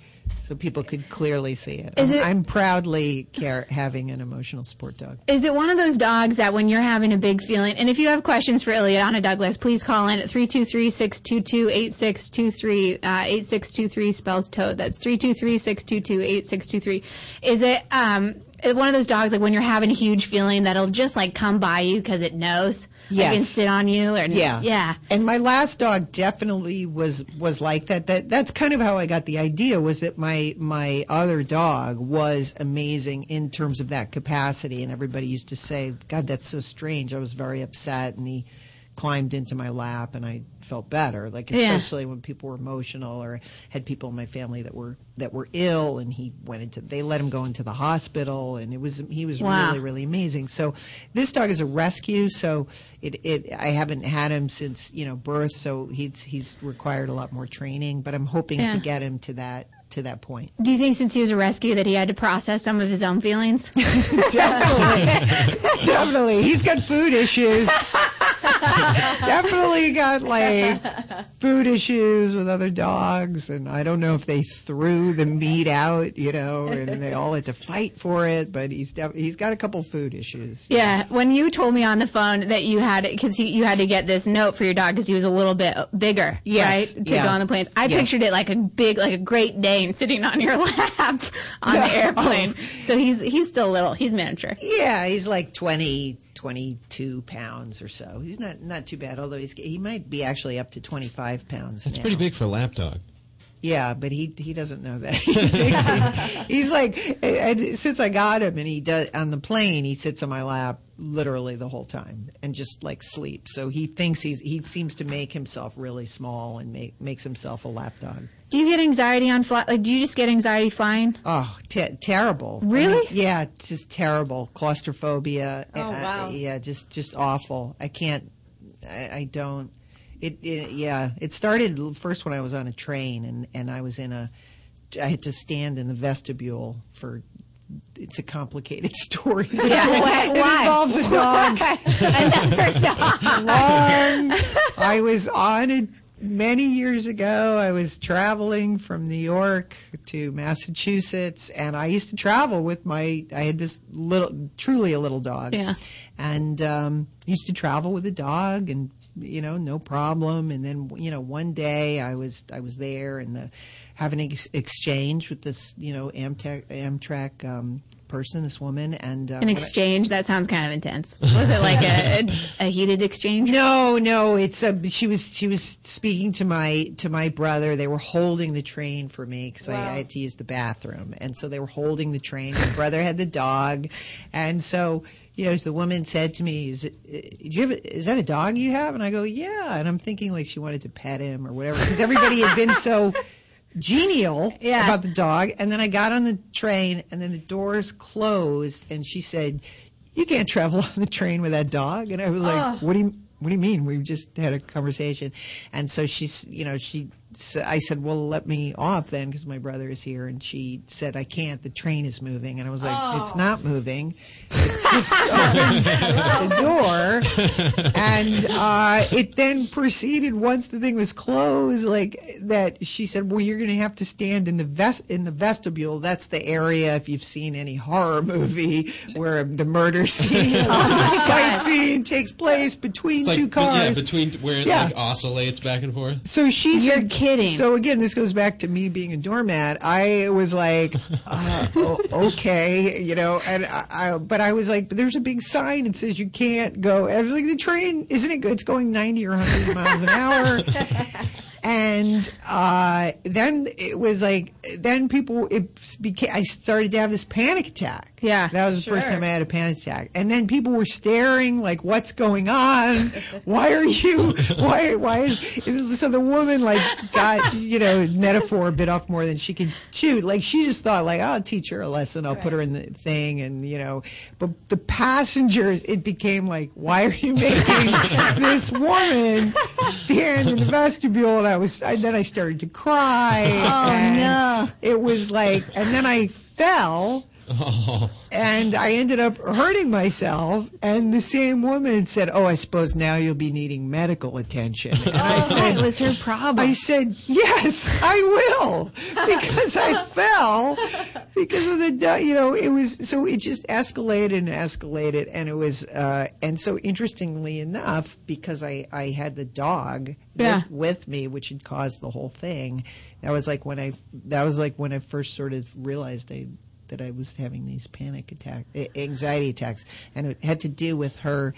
so people could clearly see it. Is I'm, it- I'm proudly care, having an emotional support dog. Is it one of those dogs that when you're having a big feeling, and if you have questions for Illeana Douglas, please call in at 323-622-8623. Uh, 8623 spells toad. That's 323-622-8623. Is it, um, it- one of those dogs like when you're having a huge feeling that'll just like come by you because it knows? Like, and Yes. sit on you? Or, Yeah, Yeah. And my last dog definitely was was like that. That that's kind of how I got the idea. Was that my my other dog was amazing in terms of that capacity, and everybody used to say, "God, that's so strange." I was very upset, and he climbed into my lap, and I felt better. Like Yeah. especially when people were emotional or had people in my family that were that were ill, and he went into. They let him go into the hospital, and it was he was Wow. really really amazing. So this dog is a rescue. So it, it I haven't had him since you know birth. So he's he's required a lot more training. But I'm hoping Yeah. to get him to that to that point. Do you think since he was a rescue that he had to process some of his own feelings? Definitely, definitely. He's got food issues. definitely got like food issues with other dogs, and I don't know if they threw the meat out, you know, and they all had to fight for it. But he's def- he's got a couple food issues. Yeah, when you told me on the phone that you had it because you had to get this note for your dog because he was a little bit bigger, Yes, right, to yeah. go on the plane. I Yeah. pictured it like a big, like a Great Dane sitting on your lap on Yeah. the oh. airplane. So he's he's still little. He's miniature. Yeah, he's like 20, 22 pounds or so. He's not not too bad, although he's he might be actually up to 25 pounds. That's now. pretty big for a lap dog. Yeah, but he he doesn't know that. He thinks he's, he's like and since I got him and he does on the plane, he sits on my lap literally the whole time and just like sleeps. So he thinks he's he seems to make himself really small and make makes himself a lap dog. Do you get anxiety on fly? Like, do you just get anxiety flying? Oh, te- terrible! I mean, Really? yeah, just terrible. Claustrophobia. Oh, Uh, wow. yeah, just just awful. I can't. I, I don't. It, it. Yeah, it started first when I was on a train and and I was in a. I had to stand in the vestibule for. It's a complicated story. Yeah, why- it why? involves a dog. Another dog. Long. I was on it many years ago. I was traveling from New York to Massachusetts, and I used to travel with my. I had this little, truly a little dog. Yeah. And um, used to travel with a dog, and you know, no problem. And then you know, one day I was I was there and the having an ex- exchange with this you know Amtrak Amtrak um, person, this woman, and uh, An when I- exchange that sounds kind of intense. Was it like a, a, heated exchange? No, no, it's a. She was she was speaking to my to my brother. They were holding the train for me because I, I had to use the bathroom, and so they were holding the train. My brother had the dog, and so you know the woman said to me, "Is it? Do you have? Is that a dog you have?" And I go, "Yeah." And I'm thinking like she wanted to pet him or whatever because everybody had been so genial Yeah. about the dog. And then I got on the train, and then the doors closed, and she said, "You can't travel on the train with that dog." And I was like, Oh. "What do you?" What do you mean? We just had a conversation, and so she's, you know, she. S- I said, "Well, let me off then, because my brother is here." And she said, "I can't. The train is moving." And I was like, Oh. "It's not moving. It just opened the door." and uh, it then proceeded once the thing was closed, like that. She said, "Well, you're going to have to stand in the vest in the vestibule. That's the area if you've seen any horror movie where the murder scene, Oh my fight God. scene takes place between It's like, two but yeah, cars." between where it Yeah. like oscillates back and forth. So she You're said, kidding. So again, this goes back to me being a doormat. I was like, uh, o- okay, you know, and I, I, but I was like, but there's a big sign that says you can't go. I was like, the train isn't it? It's going 90 or 100 miles an hour. And uh, then it was like, then people, it became, I started to have this panic attack. Yeah. That was the first time I had a panic attack. And then people were staring, like, what's going on? Why are you, why, why is, it was, so the woman, like, got, you know, metaphor bit off more than she could chew. Like, she just thought, like, I'll teach her a lesson. I'll put her in the thing. And, you know, but the passengers, it became like, why are you making this woman stand in the vestibule? And I was, and then I started to cry. Oh, no. It was like, and then I fell Oh. and I ended up hurting myself. And the same woman said, "Oh, I suppose now you'll be needing medical attention." And I said, that was her problem. I said, "Yes, I will," because I fell because of the you know it was so it just escalated and escalated, and it was uh, and so interestingly enough, because I I had the dog Yeah. with, with me, which had caused the whole thing. That was like when I that was like when I first sort of realized I that I was having these panic attack, a- anxiety attacks, and it had to do with her.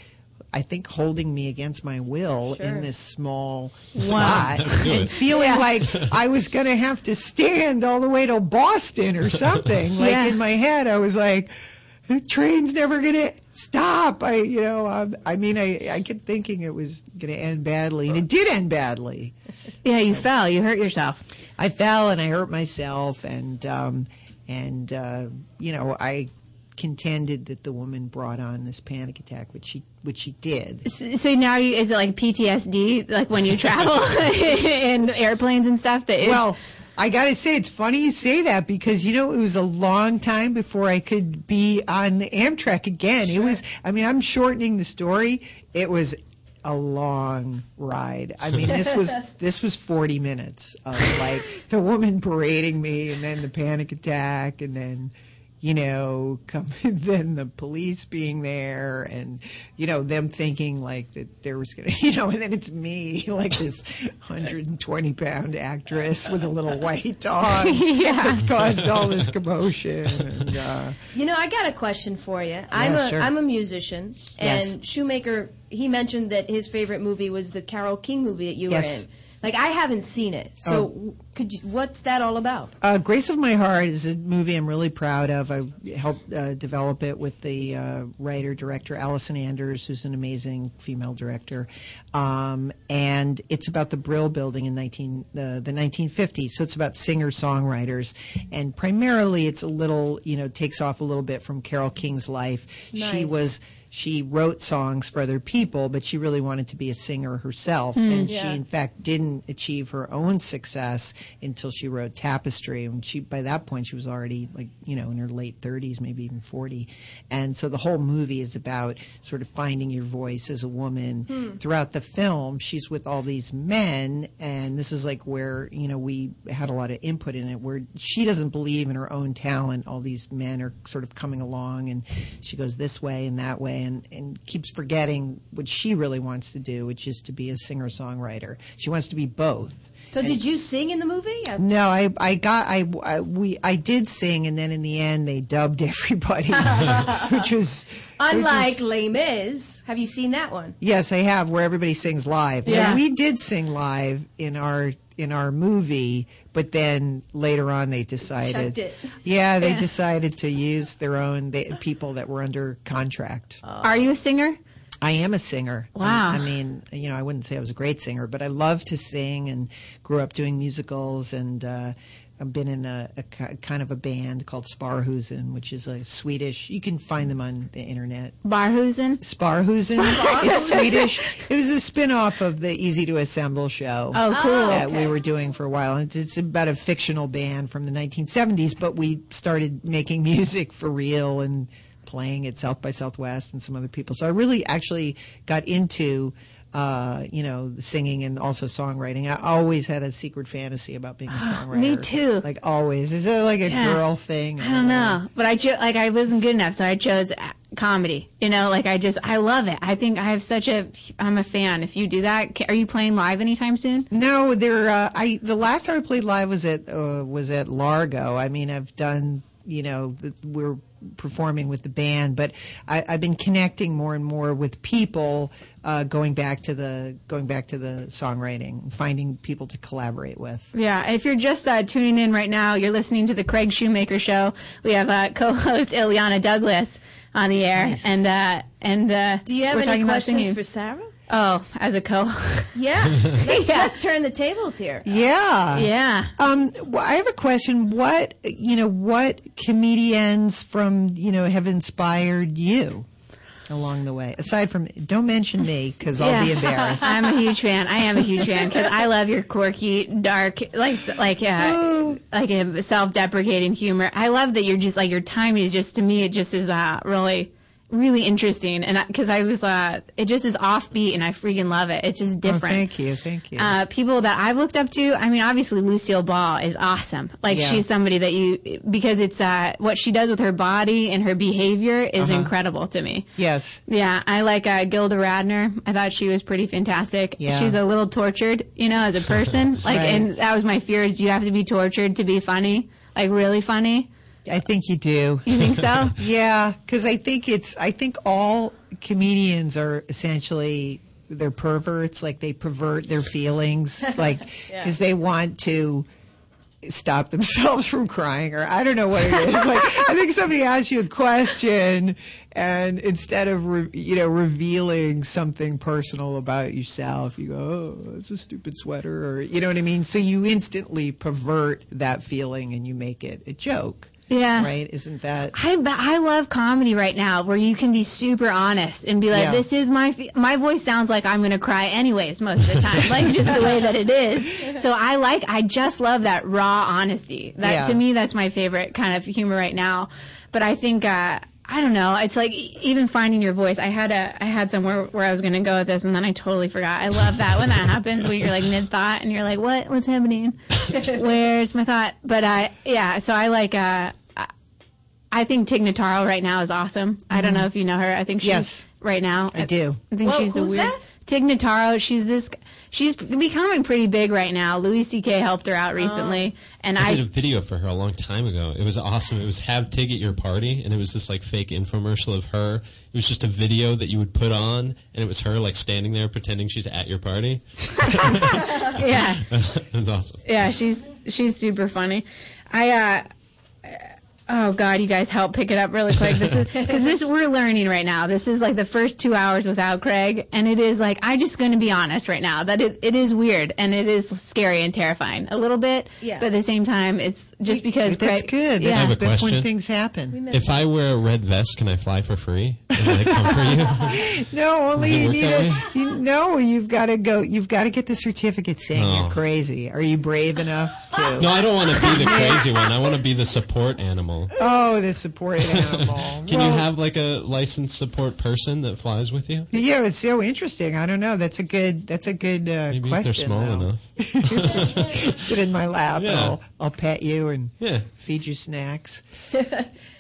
I think holding me against my will in this small spot That and feeling Yeah. like I was going to have to stand all the way to Boston or something. Like Yeah. in my head, I was like, the train's never going to stop. I, you know, um, I mean, I, I kept thinking it was going to end badly, and it did end badly. yeah, you fell. You hurt yourself. I fell and I hurt myself, and um, and uh, you know I contended that the woman brought on this panic attack, which she which she did. So now, you, is it like PTSD, like when you travel in airplanes and stuff? That Well, I got to say, it's funny you say that because, you know, it was a long time before I could be on the Amtrak again. It was, I mean, I'm shortening the story. It was a long ride. I mean, this was, this was 40 minutes of like the woman berating me and then the panic attack and then, you know, come, then the police being there and, you know, them thinking like that there was going to, you know, and then it's me, like this 120 pound actress with a little white dog Yeah. that's caused all this commotion. And, uh, You know, I got a question for you. I'm Yeah, a sure. am a musician, Yes. and Shoemaker. He mentioned that his favorite movie was the Carole King movie that you Yes. were in. Like I haven't seen it, so Oh. could you, what's that all about? Uh, Grace of My Heart is a movie I'm really proud of. I helped uh, develop it with the uh, writer director Allison Anders, who's an amazing female director, um, and it's about the Brill Building in 19 uh, the 1950s. So it's about singer songwriters, and primarily it's a little you know takes off a little bit from Carole King's life. She was she wrote songs for other people, but she really wanted to be a singer herself, Mm. and Yeah. she in fact didn't achieve her own success until she wrote Tapestry. And she by that point she was already like you know in her late 30s, maybe even 40. And so the whole movie is about sort of finding your voice as a woman. Hmm. Throughout the film, she's with all these men, and this is like where you know we had a lot of input in it, where she doesn't believe in her own talent. All these men are sort of coming along, and she goes this way and that way, and, and keeps forgetting what she really wants to do, which is to be a singer songwriter. She wants to be both. So did you sing in the movie? No, I I got I, I we I did sing, and then in the end they dubbed everybody, which was Unlike was- Les Mis, have you seen that one? Yes, I have where everybody sings live. Yeah. we did sing live in our in our movie, but then later on they decided. It. Yeah, they Yeah. decided to use their own they, people that were under contract. Are you a singer? I am a singer. I- Wow. I, mean, you know, I wouldn't say I was a great singer, but I love to sing and grew up doing musicals and. Uh, I've been in a, a kind of a band called Sparhusen, which is a Swedish. You can find them on the internet. Barhusen? Sparhusen. it's Swedish. It was a spin-off of the Easy to Assemble show. Oh, cool. That we were doing for a while. It's, it's about a fictional band from the 1970s, but we started making music for real and playing at South by Southwest and some other people. So I really actually got into uh, you know, singing and also songwriting. I always had a secret fantasy about being a songwriter. Me too. Like always. Is it like a Yeah. girl thing? I don't know, but I cho- like I wasn't good enough, so I chose comedy. You know, like I just I love it. I think I have such a I'm a fan. If you do that, are you playing live anytime soon? No, there. Uh, I the last time I played live was at uh, was at Largo. I mean, I've done. You know, the, we're performing with the band, but I, I've been connecting more and more with people. Uh, going back to the going back to the songwriting, finding people to collaborate with. Yeah, if you're just uh, tuning in right now, you're listening to the Craig Shoemaker Show. We have uh, co-host Illeana Douglas on the air, Nice. and uh, and uh, Do you have any questions for Sarah? Oh, as a co. Yeah. Let's, let's turn the tables here. Yeah. Yeah. Um, well, I have a question. What you know? What comedians from you know have inspired you along the way? Aside from, don't mention me because I'll be embarrassed. I'm a huge fan. I am a huge fan because I love your quirky, dark, like like uh, like a self-deprecating humor. I love that you're just like your timing is just to me it just is uh, really really interesting and because I was uh it just is offbeat and I freaking love it. It's just Oh, different. thank you, thank you. Uh, people that I've looked up to, I mean, obviously Lucille Ball is awesome. Like Yeah. she's somebody that you because it's uh, what she does with her body and her behavior is Uh-huh. incredible to me. yes. Yeah, I like uh, Gilda Radner. I thought she was pretty fantastic. Yeah. She's a little tortured, you know, as a person. Like, Right. and that was my fear: is do you have to be tortured to be funny? Like, really funny? I think you do. You think so? yeah, because I think it's. I think all comedians are essentially they're perverts. Like they pervert their feelings, like Yeah. because they want to stop themselves from crying, or I don't know what it is. like I think somebody asks you a question, and instead of re- you know revealing something personal about yourself, you go, "Oh, it's a stupid sweater," or you know what I mean. So you instantly pervert that feeling, and you make it a joke. Yeah. Right? Isn't that? I I love comedy right now, where you can be super honest and be like, Yeah. "This is my my voice sounds like I'm going to cry anyways most of the time, like just the way that it is." So I like, I just love that raw honesty. That Yeah. to me, that's my favorite kind of humor right now. But I think. uh I don't know. It's like even finding your voice. I had a, I had somewhere where I was going to go with this, and then I totally forgot. I love that when that happens, when you're like mid thought, and you're like, "What? What's happening? Where's my thought?" But uh, yeah. So I like, uh, I think Tig Notaro right now is awesome. I don't know if you know her. I think she's Mm-hmm. Yes. right now. I do. I think Well, she's a who's weird. that? Tig Notaro. She's this. She's becoming pretty big right now. Louis C.K. helped her out recently, and I I. did a video for her a long time ago. It was awesome. It was have Tig at your party, and it was this like fake infomercial of her. It was just a video that you would put on, and it was her like standing there pretending she's at your party. yeah. it was awesome. Yeah, she's she's super funny. I uh oh god, you guys help pick it up really quick. This is because this we're learning right now. This is like the first two hours without Craig, and it is like I'm just going to be honest right now that it, it is weird and it is scary and terrifying a little bit. Yeah. But at the same time, it's just because That's Craig. good. Yeah. I have a That's when things happen. If I wear a red vest, can I fly for free? And I come for you? No, only you need that a. You, no, you've got to go. You've got to get the certificate saying Oh. you're crazy. Are you brave enough to? No, I don't want to be the crazy one. I want to be the support animal. Oh, the support animal. Can Well, you have like a licensed support person that flies with you? Yeah, it's so interesting. I don't know. That's a good. That's a good uh, Maybe question. they're small though. enough. Sit in my lap. And Yeah. I'll, I'll pet you and Yeah. feed you snacks.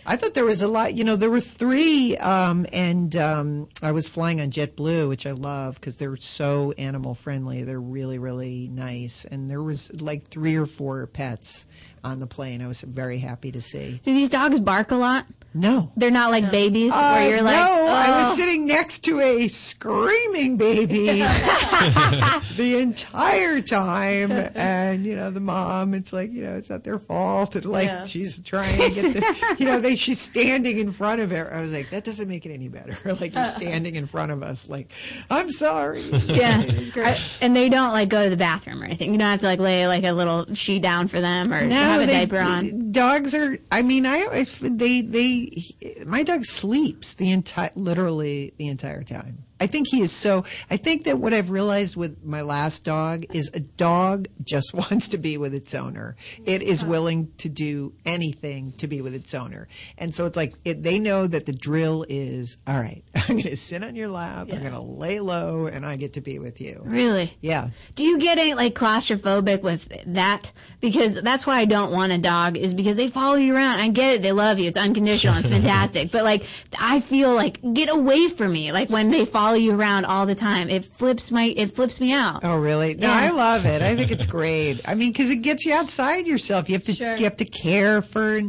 I thought there was a lot. You know, there were three, um, and um, I was flying on JetBlue, which I love because they're so animal friendly. They're really, really nice. And there was like three or four pets on the plane. I was very happy to see. Do these dogs bark a lot? No. They're not like babies Uh, where you're like, no, I was "Oh." sitting next to a screaming baby the entire time, and you know the mom. It's like you know it's not their fault, and like Yeah. she's trying to get the, you know they she's standing in front of her. I was like that doesn't make it any better. like you're standing in front of us. Like I'm sorry. Yeah, It was great. I- and they don't like go to the bathroom or anything. You don't have to like lay like a little sheet down for them or have a they- diaper on. Dogs are. I mean, I if they they my dog sleeps the entire literally the entire time. I think he is so. I think that what I've realized with my last dog is a dog just wants to be with its owner. It is willing to do anything to be with its owner, and so it's like it, they know that the drill is all right. I'm going to sit on your lap. I'm going to lay low, and I get to be with you. Really? Yeah. Do you get any like claustrophobic with that? Because that's why I don't want a dog is because they follow you around. I get it. They love you. It's unconditional. It's fantastic. but like, I feel like get away from me. Like when they follow you around all the time, it flips my, it flips me out. Oh, really? No, Yeah. I love it. I think it's great. I mean, because it gets you outside yourself. You have to you have to care for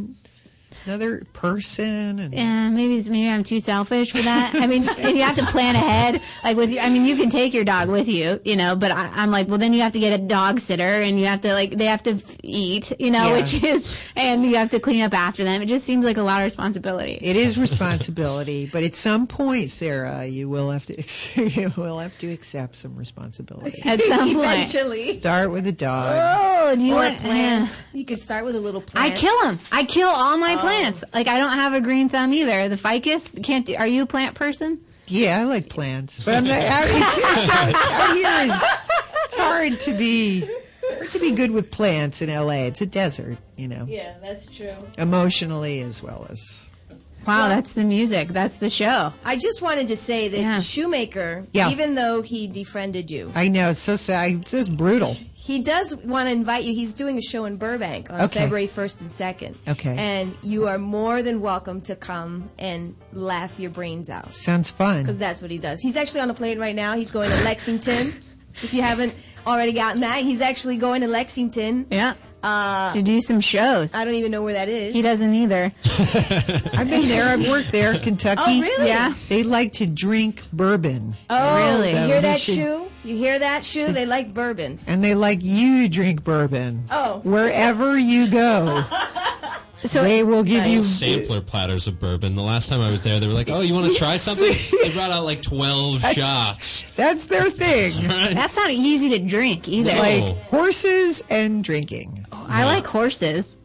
another person. And Yeah, maybe maybe I'm too selfish for that. I mean, and you have to plan ahead. Like with you, I mean, you can take your dog with you, you know. But I, I'm like, well, then you have to get a dog sitter, and you have to like they have to eat, you know, Yeah. which is, and you have to clean up after them. It just seems like a lot of responsibility. It is responsibility, but at some point, Sarah, you will have to you will have to accept some responsibility. At some point. Eventually. Start with a dog. Oh, do you or a want plant. You could start with a little plant. I kill them. I kill all my Oh. plants. Um, like I don't have a green thumb either. The ficus can't. Do, are you a plant person? Yeah, I like plants, but I'm not. I, it's, it's uh, out, out here is it's hard to be hard to be good with plants in LA. It's a desert, you know, Yeah, that's true. emotionally as well as. Wow, that's the music. That's the show. I just wanted to say that Shoemaker, Yeah. even though he defriended you, I know it's so sad. It's just brutal. He does want to invite you. He's doing a show in Burbank on Okay. February 1st and 2nd. Okay. And you are more than welcome to come and laugh your brains out. Sounds fun. Because that's what he does. He's actually on a plane right now. He's going to Lexington. if you haven't already gotten that, he's actually going to Lexington. Yeah. Uh, To do some shows. I don't even know where that is. He doesn't either. I've been there. I've worked there, Kentucky. Oh, really? Yeah. They like to drink bourbon. Oh, Really? You hear that should- shoe? You hear that shoe? They like bourbon. And they like you to drink bourbon. Oh. Wherever you go, So they will give you. sampler platters of bourbon. The last time I was there, they were like, "Oh, you want to try something?" They brought out like twelve That's- shots. That's their thing. That's not easy to drink either. Like horses and drinking. I like horses.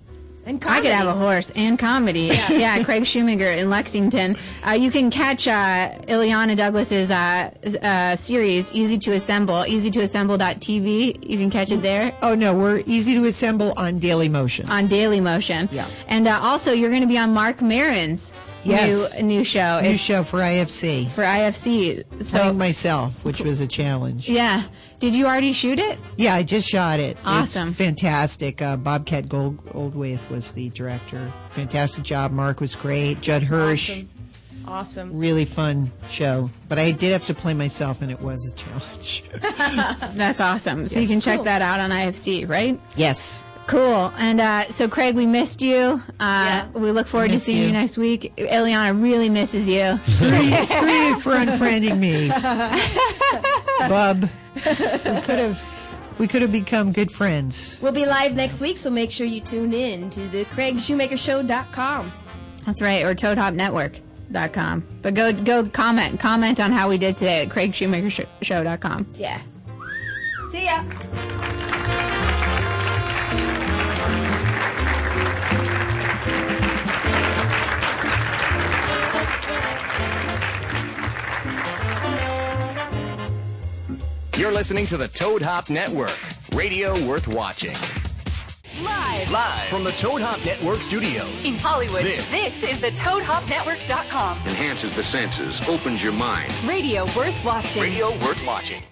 And I could have a horse and comedy. Yeah, Craig Shoemaker in Lexington. Uh, you can catch uh, Illeana Douglas's uh, s- uh, series, Easy to Assemble, easytoassemble.tv. You can catch it there. Oh no, we're easy to assemble on Daily Motion. On Daily Motion. Yeah. And uh, also, you're going to be on Marc Maron's Yes. new, new show. New It's show for IFC. for IFC. So, Playing myself, which was a challenge. yeah. Did you already shoot it? Yeah, I just shot it. Awesome. It's fantastic. Uh, Bobcat Goldthwait was the director. Fantastic job. Mark was great. Judd Hirsch. Awesome. Awesome. Really fun show. But I did have to play myself, and it was a challenge. That's awesome. So Yes. you can check Cool. that out on IFC, right? yes. Cool. And uh, so, Craig, we missed you. Uh, We look forward to seeing you. you. next week. Illeana really misses you. Screw you, screw you for unfriending me, Bub. We could have, we could have become good friends. We'll be live next week, so make sure you tune in to the CraigShoemakerShow.com. That's right, or ToadHopNetwork.com. But go go comment comment on how we did today at CraigShoemakerShow.com. Yeah. See ya. You're listening to the Toad Hop Network, radio worth watching. Live. Live from the Toad Hop Network studios. In Hollywood, This. this, is the ToadHopNetwork.com. Enhances the senses, opens your mind. Radio worth watching. Radio worth watching.